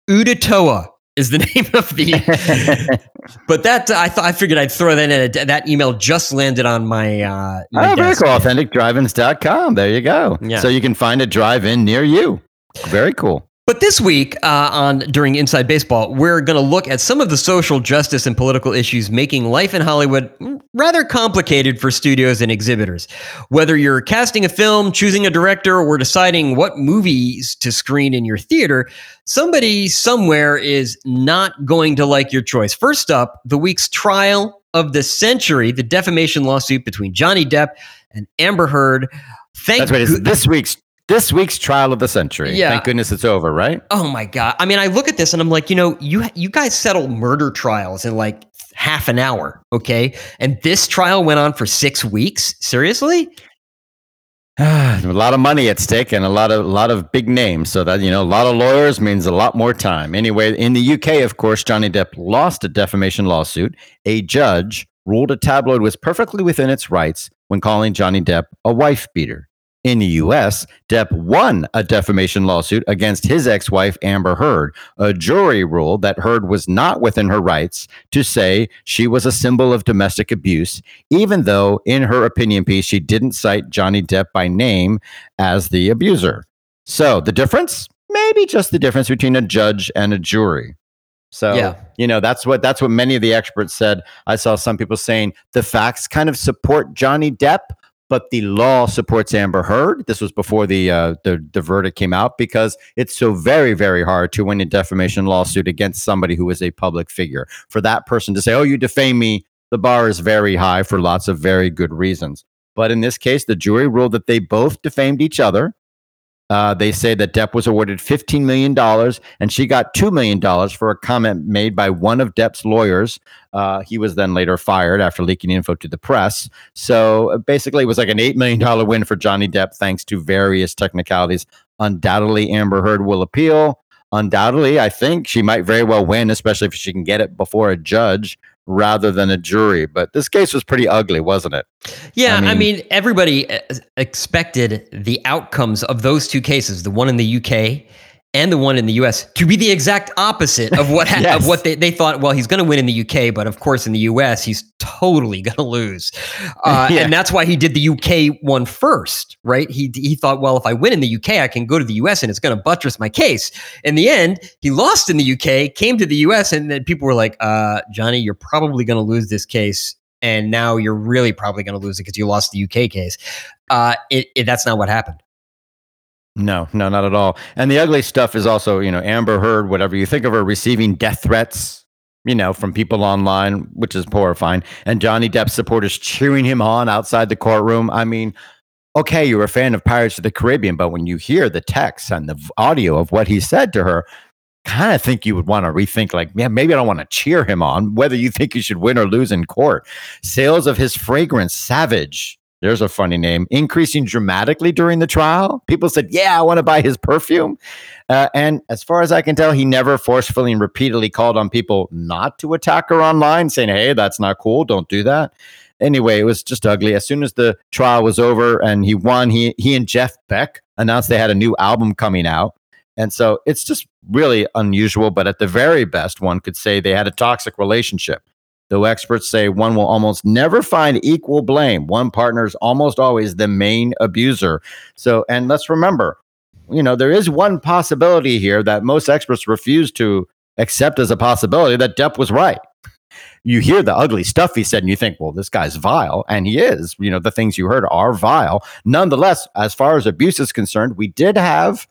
UDATOA is the [laughs] name of the [laughs] but that I thought I figured I'd throw that in. That email just landed on my. Uh, my oh, very cool. AuthenticDriveIns.com. There you go. Yeah. So you can find a drive in near you. Very cool. But this week uh, on during Inside Baseball, we're going to look at some of the social justice and political issues making life in Hollywood rather complicated for studios and exhibitors. Whether you're casting a film, choosing a director, or deciding what movies to screen in your theater, somebody somewhere is not going to like your choice. First up, the week's trial of the century, the defamation lawsuit between Johnny Depp and Amber Heard. Thank That's right. It's this week's this week's trial of the century. Yeah. Thank goodness it's over, right? Oh my god! I mean, I look at this and I'm like, you know, you you guys settle murder trials in like half an hour, okay? And this trial went on for six weeks. Seriously? [sighs] a lot of money at stake and a lot of a lot of big names. So that you know, a lot of lawyers means a lot more time. Anyway, in the UK, of course, Johnny Depp lost a defamation lawsuit. A judge ruled a tabloid was perfectly within its rights when calling Johnny Depp a wife beater. In the US, Depp won a defamation lawsuit against his ex wife, Amber Heard. A jury ruled that Heard was not within her rights to say she was a symbol of domestic abuse, even though, in her opinion piece, she didn't cite Johnny Depp by name as the abuser. So the difference? Maybe just the difference between a judge and a jury. So Yeah. you know that's what that's what many of the experts said. I saw some people saying the facts kind of support Johnny Depp, but the law supports Amber Heard. This was before the uh, the the verdict came out because it's so very very hard to win a defamation lawsuit against somebody who is a public figure. For that person to say, "Oh, you defame me," the bar is very high for lots of very good reasons. But in this case, the jury ruled that they both defamed each other. Uh, they say that Depp was awarded $15 million and she got $2 million for a comment made by one of Depp's lawyers. Uh, he was then later fired after leaking info to the press. So uh, basically, it was like an $8 million win for Johnny Depp thanks to various technicalities. Undoubtedly, Amber Heard will appeal. Undoubtedly, I think she might very well win, especially if she can get it before a judge rather than a jury. But this case was pretty ugly, wasn't it? Yeah, I mean, I mean everybody uh, expected the outcomes of those two cases, the one in the UK and the one in the US to be the exact opposite of what [laughs] ha- yes. of what they, they thought. Well, he's going to win in the UK, but of course in the US he's totally [laughs] going to lose, uh, [laughs] yeah. and that's why he did the UK one first, right? He he thought, well, if I win in the UK, I can go to the US and it's going to buttress my case. In the end, he lost in the UK, came to the US, and then people were like, uh, Johnny, you're probably going to lose this case. And now you're really probably going to lose it because you lost the UK case. Uh, it, it, that's not what happened. No, no, not at all. And the ugly stuff is also, you know, Amber Heard, whatever you think of her receiving death threats, you know, from people online, which is horrifying. And Johnny Depp supporters cheering him on outside the courtroom. I mean, okay, you're a fan of Pirates of the Caribbean, but when you hear the text and the audio of what he said to her, kind of think you would want to rethink, like, yeah, maybe I don't want to cheer him on, whether you think you should win or lose in court. Sales of his fragrance, Savage, there's a funny name, increasing dramatically during the trial. People said, Yeah, I want to buy his perfume. Uh, and as far as I can tell, he never forcefully and repeatedly called on people not to attack her online, saying, Hey, that's not cool. Don't do that. Anyway, it was just ugly. As soon as the trial was over and he won, he, he and Jeff Beck announced they had a new album coming out. And so it's just really unusual. But at the very best, one could say they had a toxic relationship. Though experts say one will almost never find equal blame, one partner is almost always the main abuser. So, and let's remember, you know, there is one possibility here that most experts refuse to accept as a possibility that Depp was right. You hear the ugly stuff he said, and you think, well, this guy's vile. And he is. You know, the things you heard are vile. Nonetheless, as far as abuse is concerned, we did have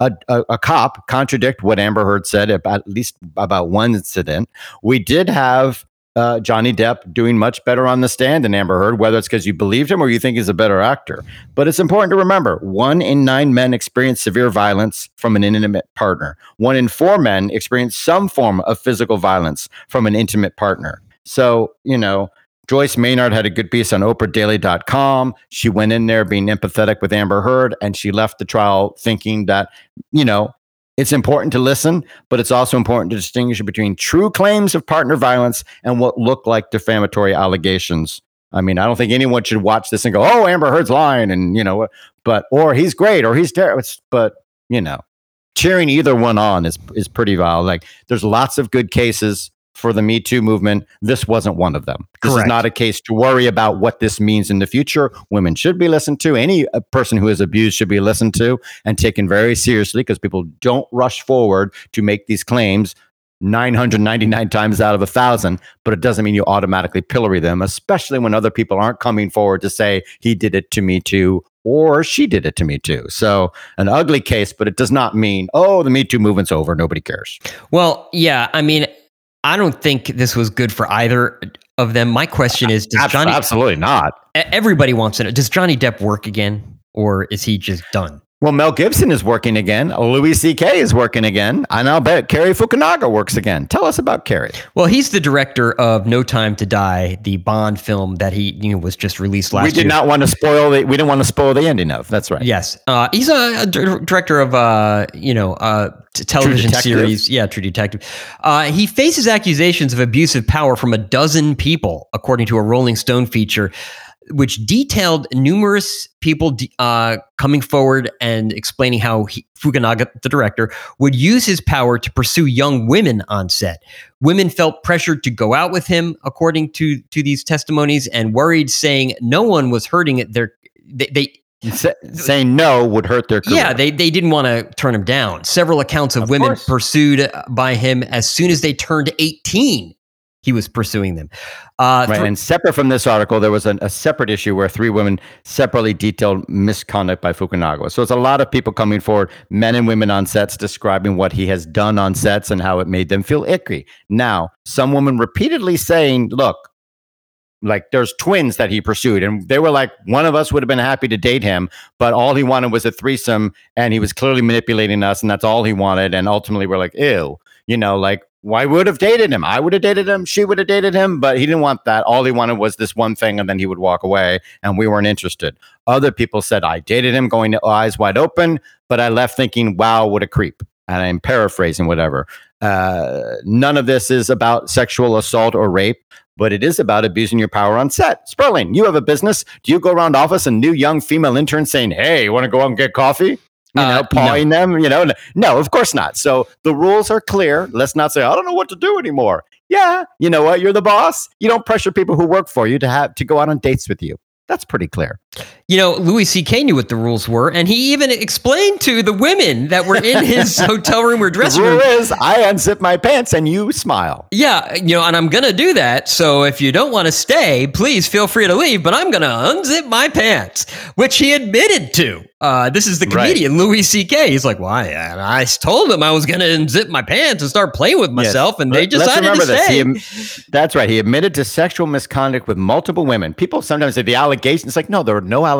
a, a, a, cop contradict what Amber Heard said about at least about one incident. We did have uh, Johnny Depp doing much better on the stand than Amber Heard, whether it's because you believed him or you think he's a better actor. But it's important to remember one in nine men experience severe violence from an intimate partner, one in four men experience some form of physical violence from an intimate partner. So, you know, Joyce Maynard had a good piece on OprahDaily.com. She went in there being empathetic with Amber Heard, and she left the trial thinking that, you know, it's important to listen, but it's also important to distinguish between true claims of partner violence and what look like defamatory allegations. I mean, I don't think anyone should watch this and go, "Oh, Amber Heard's lying," and you know, but or he's great or he's terrible. But you know, cheering either one on is is pretty vile. Like, there's lots of good cases for the Me Too movement. This wasn't one of them. This Correct. is not a case to worry about what this means in the future. Women should be listened to. Any uh, person who is abused should be listened to and taken very seriously because people don't rush forward to make these claims 999 times out of a thousand, but it doesn't mean you automatically pillory them, especially when other people aren't coming forward to say he did it to me too or she did it to me too. So an ugly case, but it does not mean, oh, the Me Too movement's over. Nobody cares. Well, yeah. I mean, I don't think this was good for either of them. My question is: Does Johnny absolutely not? Everybody wants to know: Does Johnny Depp work again, or is he just done? Well, Mel Gibson is working again. Louis C.K. is working again. And I'll bet Cary Fukunaga works again. Tell us about Cary. Well, he's the director of No Time to Die, the Bond film that he you know, was just released last year. We did year. not want to spoil the. We didn't want to spoil the ending of. That's right. Yes, uh, he's a, a, director of uh, you know uh, television series. Yeah, True Detective. Uh, he faces accusations of abusive power from a dozen people, according to a Rolling Stone feature which detailed numerous people uh, coming forward and explaining how he, Fukunaga, the director, would use his power to pursue young women on set. Women felt pressured to go out with him, according to to these testimonies, and worried, saying no one was hurting it. Their they, they saying no would hurt their career. Yeah, they, they didn't want to turn him down. Several accounts of, of women course. pursued by him as soon as they turned 18 he was pursuing them. Uh, right, th- and separate from this article, there was an, a separate issue where three women separately detailed misconduct by Fukunaga. So it's a lot of people coming forward, men and women on sets, describing what he has done on sets and how it made them feel icky. Now, some women repeatedly saying, "Look, like there's twins that he pursued and they were like one of us would have been happy to date him but all he wanted was a threesome and he was clearly manipulating us and that's all he wanted and ultimately we're like ew you know like why would have dated him? I would have dated him. She would have dated him, but he didn't want that. All he wanted was this one thing, and then he would walk away, and we weren't interested. Other people said I dated him, going to eyes wide open, but I left thinking, "Wow, what a creep." and I'm paraphrasing whatever. Uh, none of this is about sexual assault or rape, but it is about abusing your power on set. Sperling, you have a business. Do you go around office and new young female interns saying, "Hey, you want to go out and get coffee"? You know, Uh, pawing them. You know, no, of course not. So the rules are clear. Let's not say I don't know what to do anymore. Yeah, you know what? You're the boss. You don't pressure people who work for you to have to go out on dates with you. That's pretty clear. You know, Louis C.K. knew what the rules were, and he even explained to the women that were in his [laughs] hotel room or The dressing rule room. is I unzip my pants and you smile. Yeah, you know, and I'm gonna do that. So if you don't want to stay, please feel free to leave. But I'm gonna unzip my pants, which he admitted to. Uh, this is the Right. comedian Louis C.K. He's like, "Why? I, I told him I was gonna unzip my pants and start playing with myself, and they Let- let's decided to remember this. He that's right. He admitted to sexual misconduct with multiple women. People sometimes say the allegations. It's like, no, there are no allegations.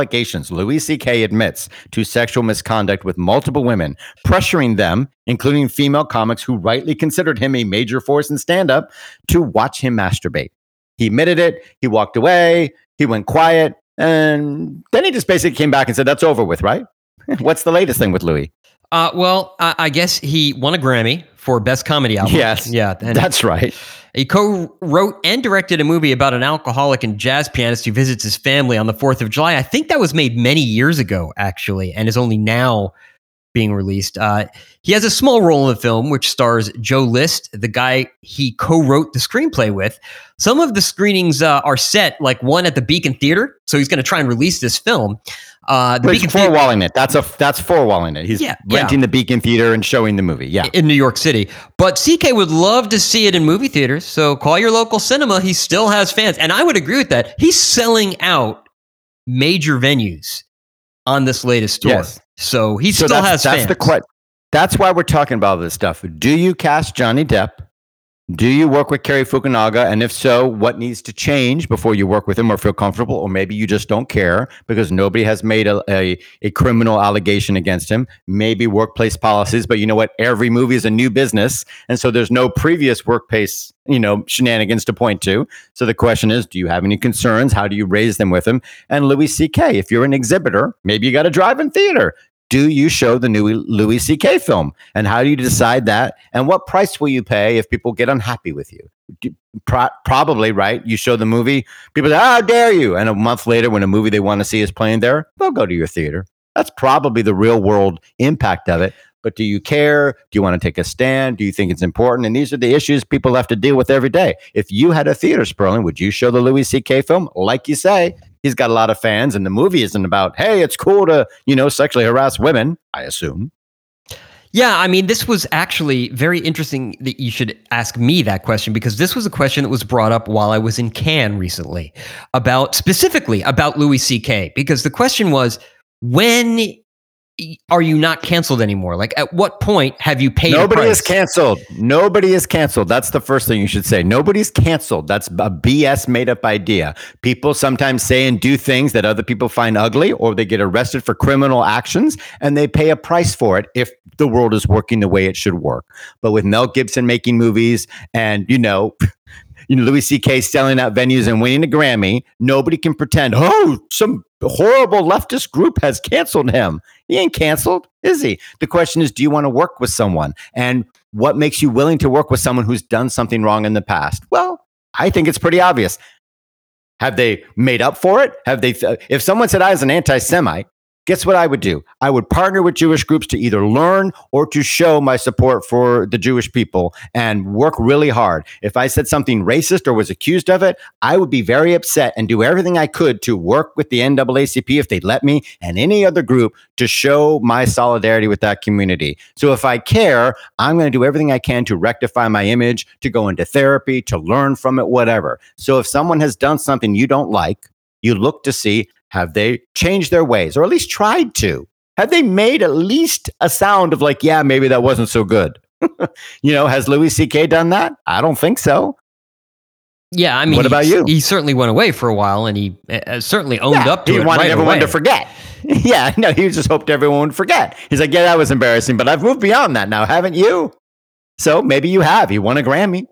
Louis C.K. admits to sexual misconduct with multiple women, pressuring them, including female comics who rightly considered him a major force in stand up, to watch him masturbate. He admitted it. He walked away. He went quiet. And then he just basically came back and said, that's over with, right? [laughs] What's the latest thing with Louis? uh, well, I, I guess he won a Grammy for best comedy album. Yes. yeah, That's right. He co-wrote and directed a movie about an alcoholic and jazz pianist who visits his family on the 4th of July. I think that was made many years ago, actually, and is only now being released. Uh, he has a small role in the film, which stars Joe List, the guy he co-wrote the screenplay with. Some of the screenings uh, are set, like one at the Beacon Theater, so he's going to try and release this film. Uh, the he's Theater four-walling it. That's a that's four-walling it. He's Yeah, yeah. renting the Beacon Theater and showing the movie. Yeah. in New York City. But CK would love to see it in movie theaters. So call your local cinema. He still has fans. And I would agree with that. He's selling out major venues on this latest tour. Yes. So he so still that's, has that's fans. the que- That's why we're talking about this stuff. Do you cast Johnny Depp? Do you work with Cary Fukunaga? And if so, what needs to change before you work with him or feel comfortable? Or maybe you just don't care because nobody has made a, a, a criminal allegation against him. Maybe workplace policies, but you know what? Every movie is a new business. And so there's no previous workplace, you know, shenanigans to point to. So the question is, do you have any concerns? How do you raise them with him? And Louis C.K., if you're an exhibitor, maybe you got to drive in theater do you show the new Louis C.K. film? And how do you decide that? And what price will you pay if people get unhappy with you? Pro- probably, right? You show the movie, people say, How dare you? And a month later, when a movie they want to see is playing there, they'll go to your theater. That's probably the real world impact of it. But do you care? Do you want to take a stand? Do you think it's important? And these are the issues people have to deal with every day. If you had a theater, Sperling, would you show the Louis C.K. film? Like you say, he's got a lot of fans, and the movie isn't about, hey, it's cool to, you know, sexually harass women, I assume. Yeah, I mean, this was actually very interesting that you should ask me that question because this was a question that was brought up while I was in Cannes recently about specifically about Louis C.K. Because the question was, when are you not canceled anymore? Like, at what point have you paid? a Nobody is canceled. Nobody is canceled. That's the first thing you should say. Nobody's canceled. That's a BS made up idea. People sometimes say and do things that other people find ugly, or they get arrested for criminal actions and they pay a price for it if the world is working the way it should work. But with Mel Gibson making movies and, you know, [laughs] Louis C.K. selling out venues and winning a Grammy, nobody can pretend, oh, some horrible leftist group has canceled him. He ain't canceled, is he? The question is, do you want to work with someone? And what makes you willing to work with someone who's done something wrong in the past? Well, I think it's pretty obvious. Have they made up for it? Have they? if someone said I was an anti-Semite, guess what I would do? I would partner with Jewish groups to either learn or to show my support for the Jewish people and work really hard. If I said something racist or was accused of it, I would be very upset and do everything I could to work with the NAACP if they'd let me and any other group to show my solidarity with that community. So if I care, I'm going to do everything I can to rectify my image, to go into therapy, to learn from it, whatever. So if someone has done something you don't like, you look to see have they changed their ways or at least tried to? Have they made at least a sound of like, yeah, maybe that wasn't so good? [laughs] you know, has Louis C.K. done that? I don't think so. Yeah, I mean, What about you? He certainly went away for a while, and he uh, certainly owned Yeah, up to he it He wanted right everyone away. to forget. [laughs] yeah, no, he just hoped everyone would forget. He's like, yeah, that was embarrassing, but I've moved beyond that now, haven't you? So maybe you have. He won a Grammy.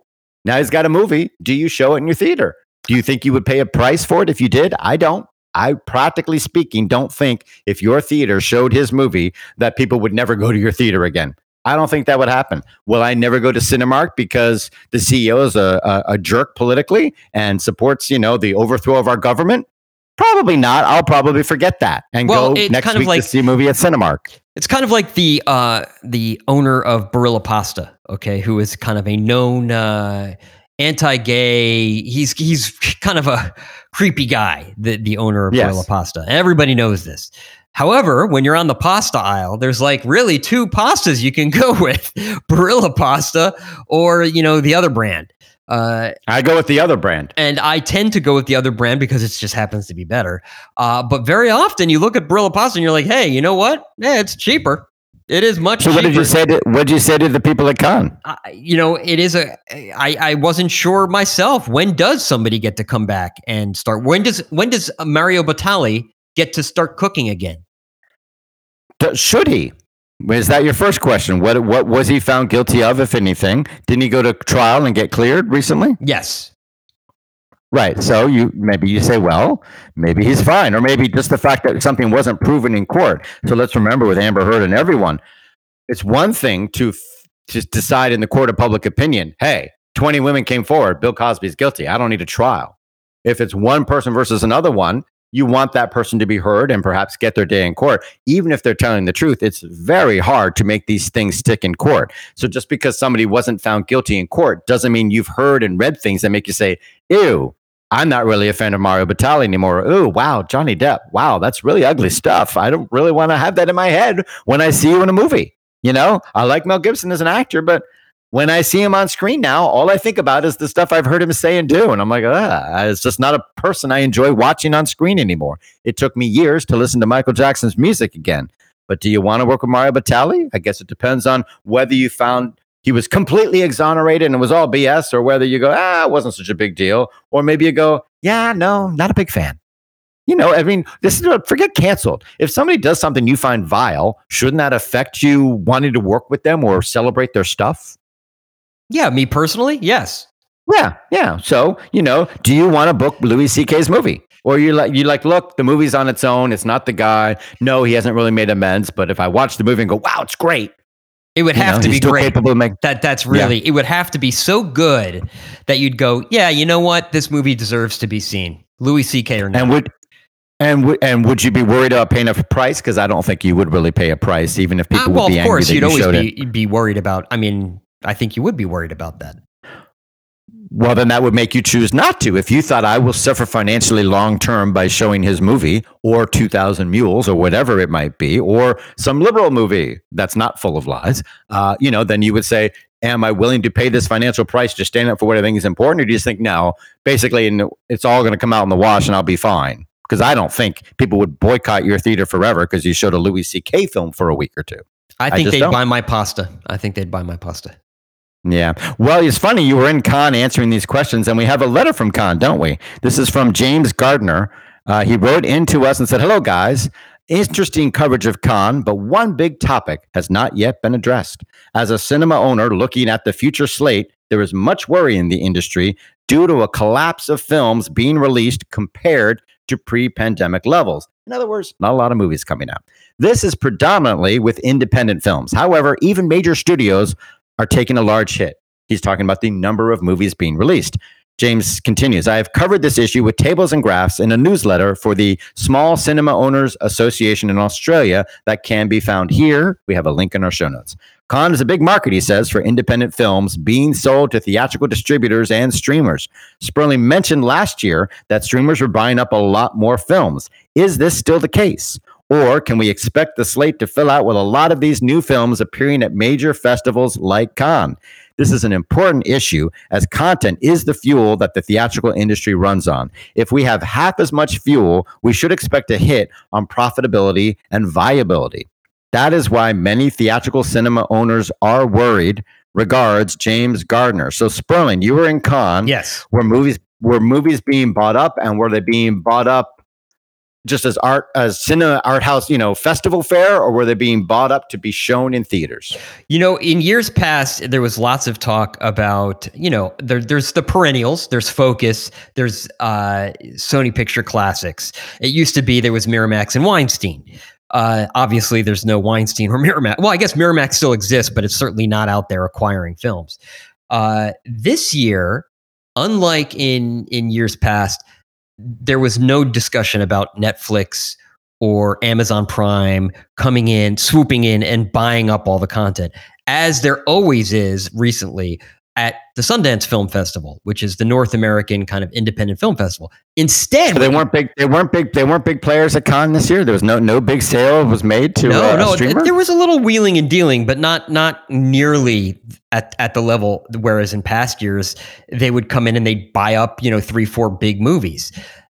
Now he's got a movie. Do you show it in your theater? Do you think you would pay a price for it if you did? I don't. I practically speaking don't think if your theater showed his movie that people would never go to your theater again. I don't think that would happen. Will I never go to Cinemark because the CEO is a, a, a jerk politically and supports, you know, the overthrow of our government? Probably not. I'll probably forget that and Well, go next kind of week like- to see a movie at Cinemark. It's kind of like the uh, the owner of Barilla Pasta, okay, who is kind of a known uh, anti-gay. He's he's kind of a creepy guy. The the owner of Yes. Barilla Pasta. Everybody knows this. However, when you're on the pasta aisle, there's like really two pastas you can [laughs] go with: Barilla Pasta or you know the other brand. Uh, I go with the other brand. and I tend to go with the other brand because it just happens to be better. Uh, but very often you look at Barilla pasta and you're like, hey, you know what? Yeah, it's cheaper. It is much So cheaper. what did you say to what did you say to the people at Cannes? I- you know, it is a. I I wasn't sure myself. When does somebody get to come back and start? When does when does Mario Batali get to start cooking again? Should he? Is that your first question? What what was he found guilty of, if anything? Didn't he go to trial and get cleared recently? Yes. Right. So you maybe you say, well, maybe he's fine, or maybe just the fact that something wasn't proven in court. So let's remember with Amber Heard and everyone, it's one thing to f- just decide in the court of public opinion, hey, 20 women came forward, Bill Cosby's guilty. I don't need a trial. If it's one person versus another one, you want that person to be heard and perhaps get their day in court. Even if they're telling the truth, it's very hard to make these things stick in court. So just because somebody wasn't found guilty in court doesn't mean you've heard and read things that make you say, ew, I'm not really a fan of Mario Batali anymore. Ooh, wow, Johnny Depp. Wow, that's really ugly stuff. I don't really want to have that in my head when I see you in a movie. You know, I like Mel Gibson as an actor, but when I see him on screen now, all I think about is the stuff I've heard him say and do. And I'm like, ah, it's just not a person I enjoy watching on screen anymore. It took me years to listen to Michael Jackson's music again. But do you want to work with Mario Batali? I guess it depends on whether you found he was completely exonerated and it was all BS, or whether you go, ah, it wasn't such a big deal. Or maybe you go, yeah, no, not a big fan. You know, I mean, this is forget canceled. If somebody does something you find vile, shouldn't that affect you wanting to work with them or celebrate their stuff? Yeah, me personally, yes. Yeah, yeah. So, you know, do you want to book Louis C.K.'s movie? Or you like you like, look, the movie's on its own. It's not the guy. No, he hasn't really made amends. But if I watch the movie and go, wow, it's great. It would you have know, to be great. capable of making. That that's Yeah. really. It would have to be so good that you'd go, yeah, you know what? This movie deserves to be seen. Louis C.K. or not. And would and would and would you be worried about paying a price? Because I don't think you would really pay a price, even if people Uh, well, would be of angry course, that you'd you always showed it. be, be worried about. I mean, I think you would be worried about that. Well, then that would make you choose not to. If you thought I will suffer financially long term by showing his movie or 2000 Mules or whatever it might be, or some liberal movie that's not full of lies, uh, you know, then you would say, Am I willing to pay this financial price to stand up for what I think is important? Or do you just think, no, basically it's all going to come out in the wash and I'll be fine? Because I don't think people would boycott your theater forever because you showed a Louis C.K. film for a week or two. I think just they'd don't. buy my pasta. I think they'd buy my pasta. Yeah. Well, it's funny. You were in Cannes answering these questions, and we have a letter from Cannes, don't we? This is from James Gardner. Uh, he wrote into us and said, Hello, guys. Interesting coverage of Cannes, but one big topic has not yet been addressed. As a cinema owner looking at the future slate, there is much worry in the industry due to a collapse of films being released compared to pre pandemic levels. In other words, not a lot of movies coming out. This is predominantly with independent films. However, even major studios are taking a large hit. He's talking about the number of movies being released. James continues I have covered this issue with tables and graphs in a newsletter for the Small Cinema Owners Association in Australia that can be found here. We have a link in our show notes. Cannes is a big market, he says, for independent films being sold to theatrical distributors and streamers. Sperling mentioned last year that streamers were buying up a lot more films. Is this still the case? Or can we expect the slate to fill out with a lot of these new films appearing at major festivals like Cannes? This is an important issue as content is the fuel that the theatrical industry runs on. If we have half as much fuel, we should expect a hit on profitability and viability. That is why many theatrical cinema owners are worried. Regards, James Gardner. So Sperling, you were in Cannes. Yes. Were movies were movies being bought up and were they being bought up just as art as cinema art house, you know, festival fair or were they being bought up to be shown in theaters? You know, in years past, there was lots of talk about, you know, there, there's the perennials, there's Focus, there's uh, Sony Picture Classics. It used to be there was Miramax and Weinstein. Uh, obviously, there's no Weinstein or Miramax. Well, I guess Miramax still exists, but it's certainly not out there acquiring films. Uh, this year, unlike in in years past, there was no discussion about Netflix or Amazon Prime coming in, swooping in, and buying up all the content, as there always is recently at the Sundance Film Festival, which is the North American kind of independent film festival. Instead, So they weren't big. They weren't big. They weren't big players at Cannes this year. There was no no big sale was made to no, uh, no, a th- streamer. there was a little wheeling and dealing, but not not nearly at at the level. Whereas in past years, they would come in and they'd buy up, you know, three, four big movies.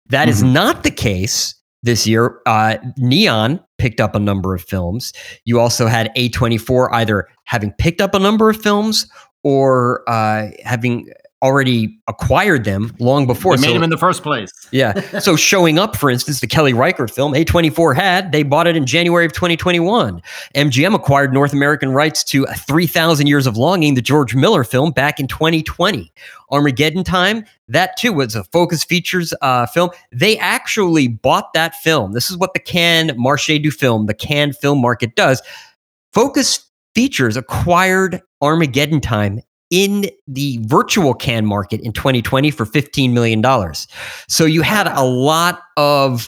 That is Mhm. not the case this year. Uh, Neon picked up a number of films. You also had A24 either having picked up a number of films or uh, having already acquired them long before. They made So- him in the first place. yeah. [laughs] So showing up, for instance, the Kelly Reichardt film, A24 had, they bought it in January of 2021. MGM acquired North American rights to 3,000 Years of Longing, the George Miller film, back in 2020. Armageddon Time, that too was a Focus Features uh, film. They actually bought that film. This is what the Cannes Marché du Film, the Cannes film market does. Focus Features acquired Armageddon Time in the virtual Cannes market in 2020 for $15 million. So you had a lot of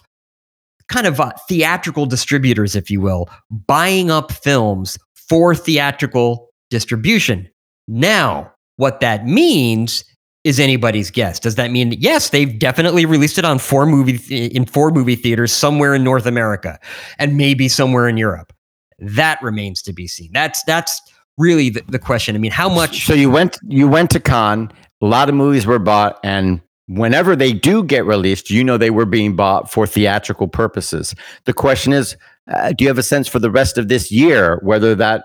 kind of uh, theatrical distributors, if you will, buying up films for theatrical distribution. Now, what that means is anybody's guess. Does that mean yes, they've definitely released it on four movie in four movie theaters somewhere in North America and maybe somewhere in Europe? That remains to be seen. That's that's really the, the question. I mean, how much So you went you went to Cannes. A lot of movies were bought, and whenever they do get released, you know they were being bought for theatrical purposes. The question is, uh, do you have a sense for the rest of this year whether that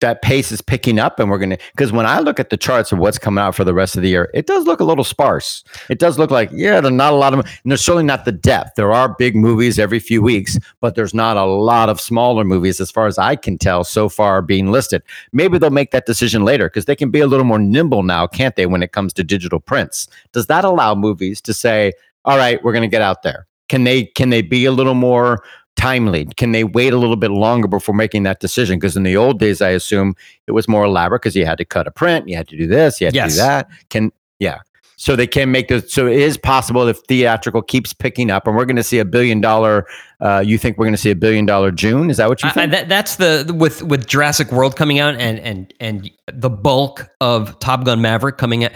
that pace is picking up and we're going to because when i look at the charts of what's coming out for the rest of the year it does look a little sparse. It does look like yeah there's not a lot of and there's certainly not the depth. There are big movies every few weeks but there's not a lot of smaller movies as far as i can tell so far being listed. Maybe they'll make that decision later because they can be a little more nimble now can't they when it comes to digital prints? Does that allow movies to say all right we're going to get out there. Can they can they be a little more timely? Can they wait a little bit longer before making that decision? Because in the old days, I assume it was more elaborate because you had to cut a print, you had to do this, you had Yes. to do that. Can yeah. So they can make the so it is possible if theatrical keeps picking up, and we're going to see a billion dollar. Uh, you think we're going to see a billion dollar June? Is that what you I, I, think? that, that's the with with Jurassic World coming out and and and the bulk of Top Gun Maverick coming at,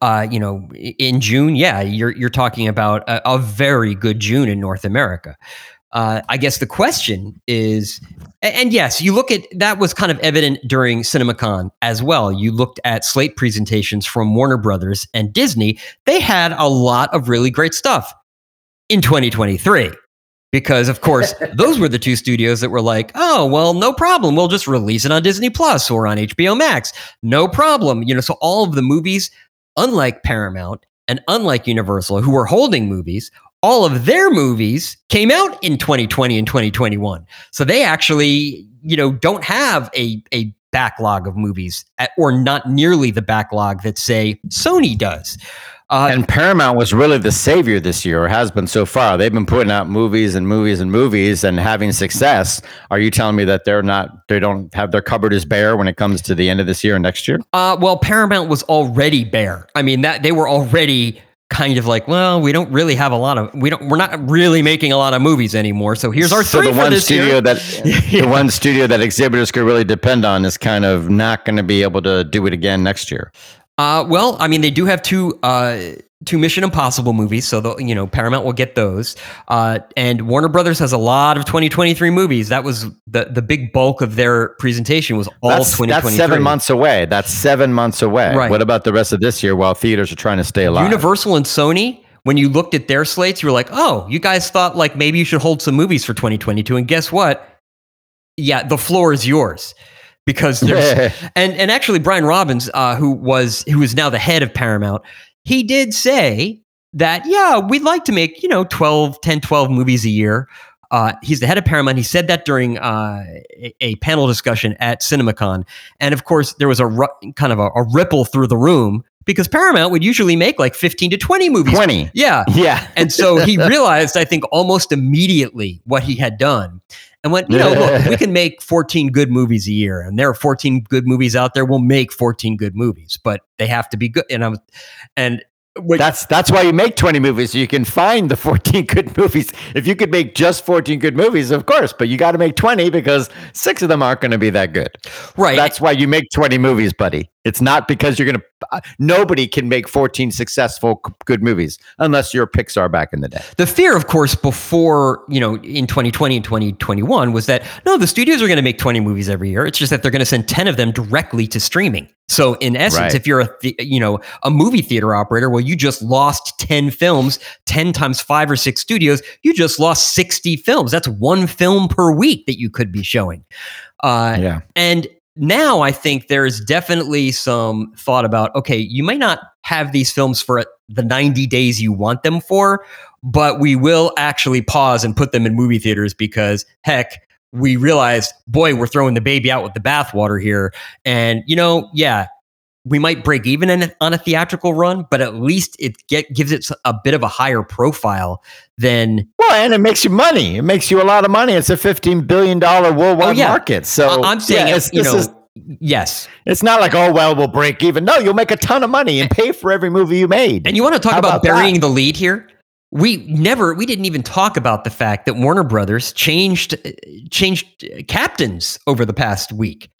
uh, you know, in June. Yeah, you're you're talking about a, a very good June in North America. Uh, I guess the question is, and yes, you look at that was kind of evident during CinemaCon as well. You looked at slate presentations from Warner Brothers and Disney. They had a lot of really great stuff in 2023 because of course [laughs] those were the two studios that were like oh well no problem we'll just release it on disney plus or on hbo max no problem you know so all of the movies unlike paramount and unlike universal who were holding movies all of their movies came out in 2020 and 2021 so they actually you know don't have a a backlog of movies at, or not nearly the backlog that say sony does uh, and Paramount was really the savior this year, or has been so far. They've been putting out movies and movies and movies and having success. Are you telling me that they're not? They don't have their cupboard is bare when it comes to the end of this year and next year? Uh, well, Paramount was already bare. I mean, that they were already kind of like, well, we don't really have a lot of, we don't, we're not really making a lot of movies anymore. So here's our so three the one studio year. that [laughs] Yeah. the one studio that exhibitors could really depend on is kind of not going to be able to do it again next year. Uh, well, I mean, they do have two uh, two Mission Impossible movies, so the, you know Paramount will get those. Uh, and Warner Brothers has a lot of 2023 movies. That was the the big bulk of their presentation was all That's, 2023. that's seven months away. That's seven months away. Right. What about the rest of this year while theaters are trying to stay alive? Universal and Sony. When you looked at their slates, you were like, "Oh, you guys thought like maybe you should hold some movies for 2022." And guess what? Yeah, the floor is yours because there's [laughs] and and actually Brian Robbins, uh, who was who is now the head of Paramount, he did say that yeah, we'd like to make you know 12, 10, 12 movies a year. Uh, he's the head of Paramount. He said that during uh, a, a panel discussion at CinemaCon, and of course there was a ru- kind of a, a ripple through the room because Paramount would usually make like fifteen to twenty movies. 20. Yeah, Yeah. and so he [laughs] realized, I think, almost immediately what he had done. And went, you know, look, we [laughs] can make 14 good movies a year, and there are 14 good movies out there. We'll make 14 good movies, but they have to be good. And I was, and Wait. That's that's why you make 20 movies. So you can find the 14 [laughs] good movies. If you could make just 14 good movies, of course, but you got to make 20 because six of them aren't going to be that good. Right. That's why you make 20 movies, buddy. It's not because you're going to, nobody can make 14 successful, good movies unless you're Pixar back in the day. The fear, of course, before, you know, in 2020 and 2021 was that no, the studios are going to make 20 movies every year. It's just that they're going to send 10 of them directly to streaming. So in essence, right. if you're a, th- you know, a movie theater operator, well, you just lost 10 films, 10 times five or six studios, you just lost 60 films. That's one film per week that you could be showing. Uh, yeah. And now I think there's definitely some thought about okay, you may not have these films for the 90 days you want them for, but we will actually pause and put them in movie theaters because heck, we realized, boy, we're throwing the baby out with the bathwater here. And, you know, yeah, we might break even a, on a theatrical run, but at least it get, gives it a bit of a higher profile than. Well, and it makes you money. It makes you a lot of money. It's a fifteen billion dollar worldwide oh, yeah. market. So I'm saying, yeah, it's, you know, is, yes, it's not like oh well, we'll break even. No, you'll make a ton of money and pay for every movie you made. And you want to talk about, about, burying that? the lead here? we never we didn't even talk about the fact that Warner Brothers changed uh, changed uh, captains over the past week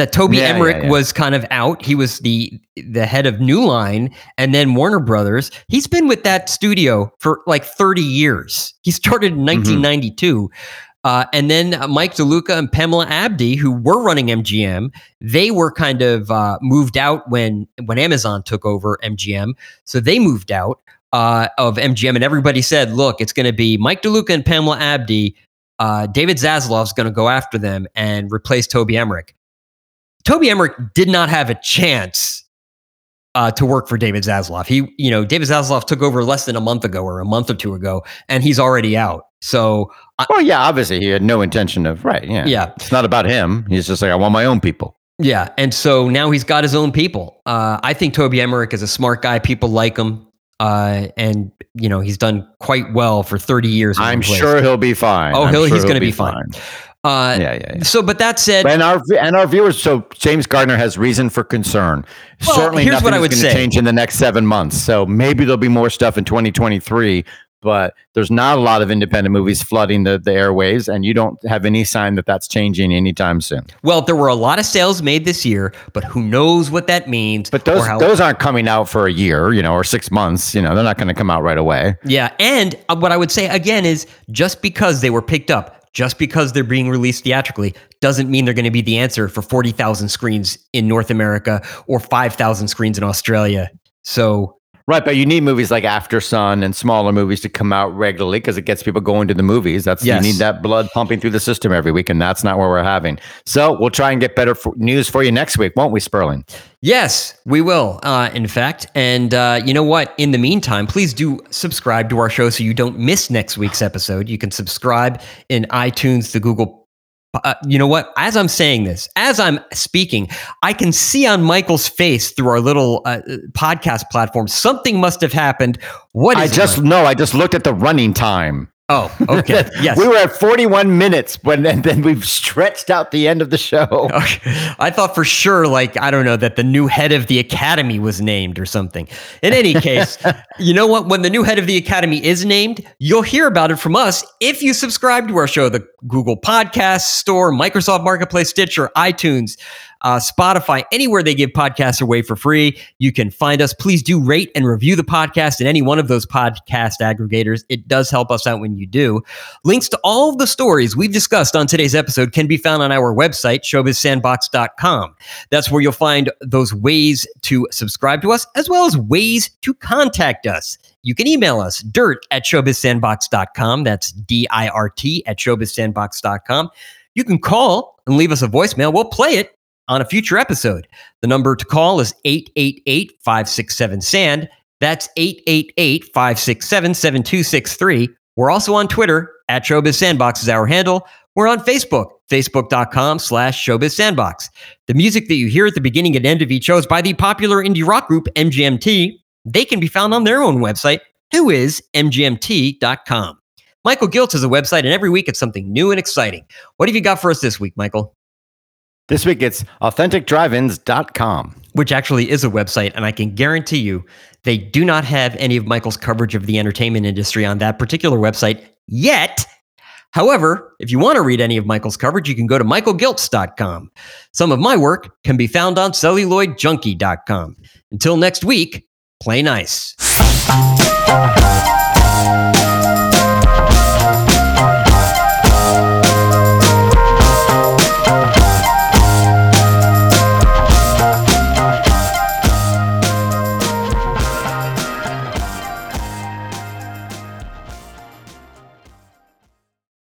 that Toby yeah, Emmerich yeah, yeah. was kind of out. He was the the head of New Line, and then Warner Brothers. He's been with that studio for like 30 years. He started in 1992. Mm-hmm. Uh, and then uh, Mike DeLuca and Pamela Abdy, who were running MGM, they were kind of uh, moved out when when Amazon took over MGM. So they moved out uh, of MGM, and everybody said, "Look, it's going to be Mike DeLuca and Pamela Abdy. Uh, David Zaslav's going to go after them and replace Toby Emmerich." Toby Emmerich did not have a chance uh, to work for David Zaslav. He, you know, David Zaslav took over less than a month ago or a month or two ago, and he's already out. So, well, yeah, obviously he had no intention of right. Yeah, yeah. It's not about him. He's just like, I want my own people. Yeah, and so now he's got his own people. Uh, I think Toby Emmerich is a smart guy. People like him, uh, and you know he's done quite well for thirty years. I'm sure he'll be fine. Oh, he'll, sure he's going to be, be fine. fine. Uh, yeah, yeah, yeah, So, but that said, and our and our viewers. So James Gardner has reason for concern. Well, Certainly, here's what I would say. change in the next seven months. So maybe there'll be more stuff in 2023. But there's not a lot of independent movies flooding the, the airwaves, and you don't have any sign that that's changing anytime soon. Well, there were a lot of sales made this year, but who knows what that means? But those those aren't coming out for a year, you know, or six months. You know, they're not going to come out right away. Yeah, and uh, what I would say again is just because they were picked up just because they're being released theatrically doesn't mean they're going to be the answer for 40,000 screens in North America or 5,000 screens in Australia. So Right, but you need movies like Aftersun and smaller movies to come out regularly because it gets people going to the movies. That's yes. you need that blood pumping through the system every week, and that's not what we're having. So we'll try and get better news for you next week, won't we, Sperling? Yes, we will. Uh, in fact, and uh, you know what? In the meantime, please do subscribe to our show so you don't miss next week's episode. You can subscribe in iTunes, the Google uh, you know what? As I'm saying this, as I'm speaking, I can see on Michael's face through our little uh, podcast platform something must have happened. What I just know. I just looked at the running time. Oh, okay. [laughs] Yes. we were at 41 minutes when and then we've stretched out the end of the show. Okay. I thought for sure, like, I don't know, that the new head of the academy was named or something. In any case, [laughs] you know what? When the new head of the academy is named, you'll hear about it from us if you subscribe to our show, the Google Podcast Store, Microsoft Marketplace, Stitcher, iTunes uh, Spotify, anywhere they give podcasts away for free. You can find us. Please do rate and review the podcast in any one of those podcast aggregators. It does help us out when you do. Links to all of the stories we've discussed on today's episode can be found on our website, showbizsandbox.com. That's where you'll find those ways to subscribe to us, as well as ways to contact us. You can email us, dirt at showbizsandbox.com. That's D I R T at showbizsandbox.com. You can call and leave us a voicemail. We'll play it on a future episode. The number to call is 888 567 SAND. That's 888 567 7263. We're also on Twitter at Showbiz Sandbox is our handle. We're on Facebook, facebook.com slash Showbiz Sandbox. The music that you hear at the beginning and end of each show is by the popular indie rock group MGMT. They can be found on their own website, who is mgmt.com. Michael Giltz has a website, and every week it's something new and exciting. What have you got for us this week, Michael? This week it's authenticdriveins.com. Which actually is a website, and I can guarantee you they do not have any of Michael's coverage of the entertainment industry on that particular website yet. However, if you want to read any of Michael's coverage, you can go to michaelgiltz.com. Some of my work can be found on celluloidjunkie.com. Until next week, play nice.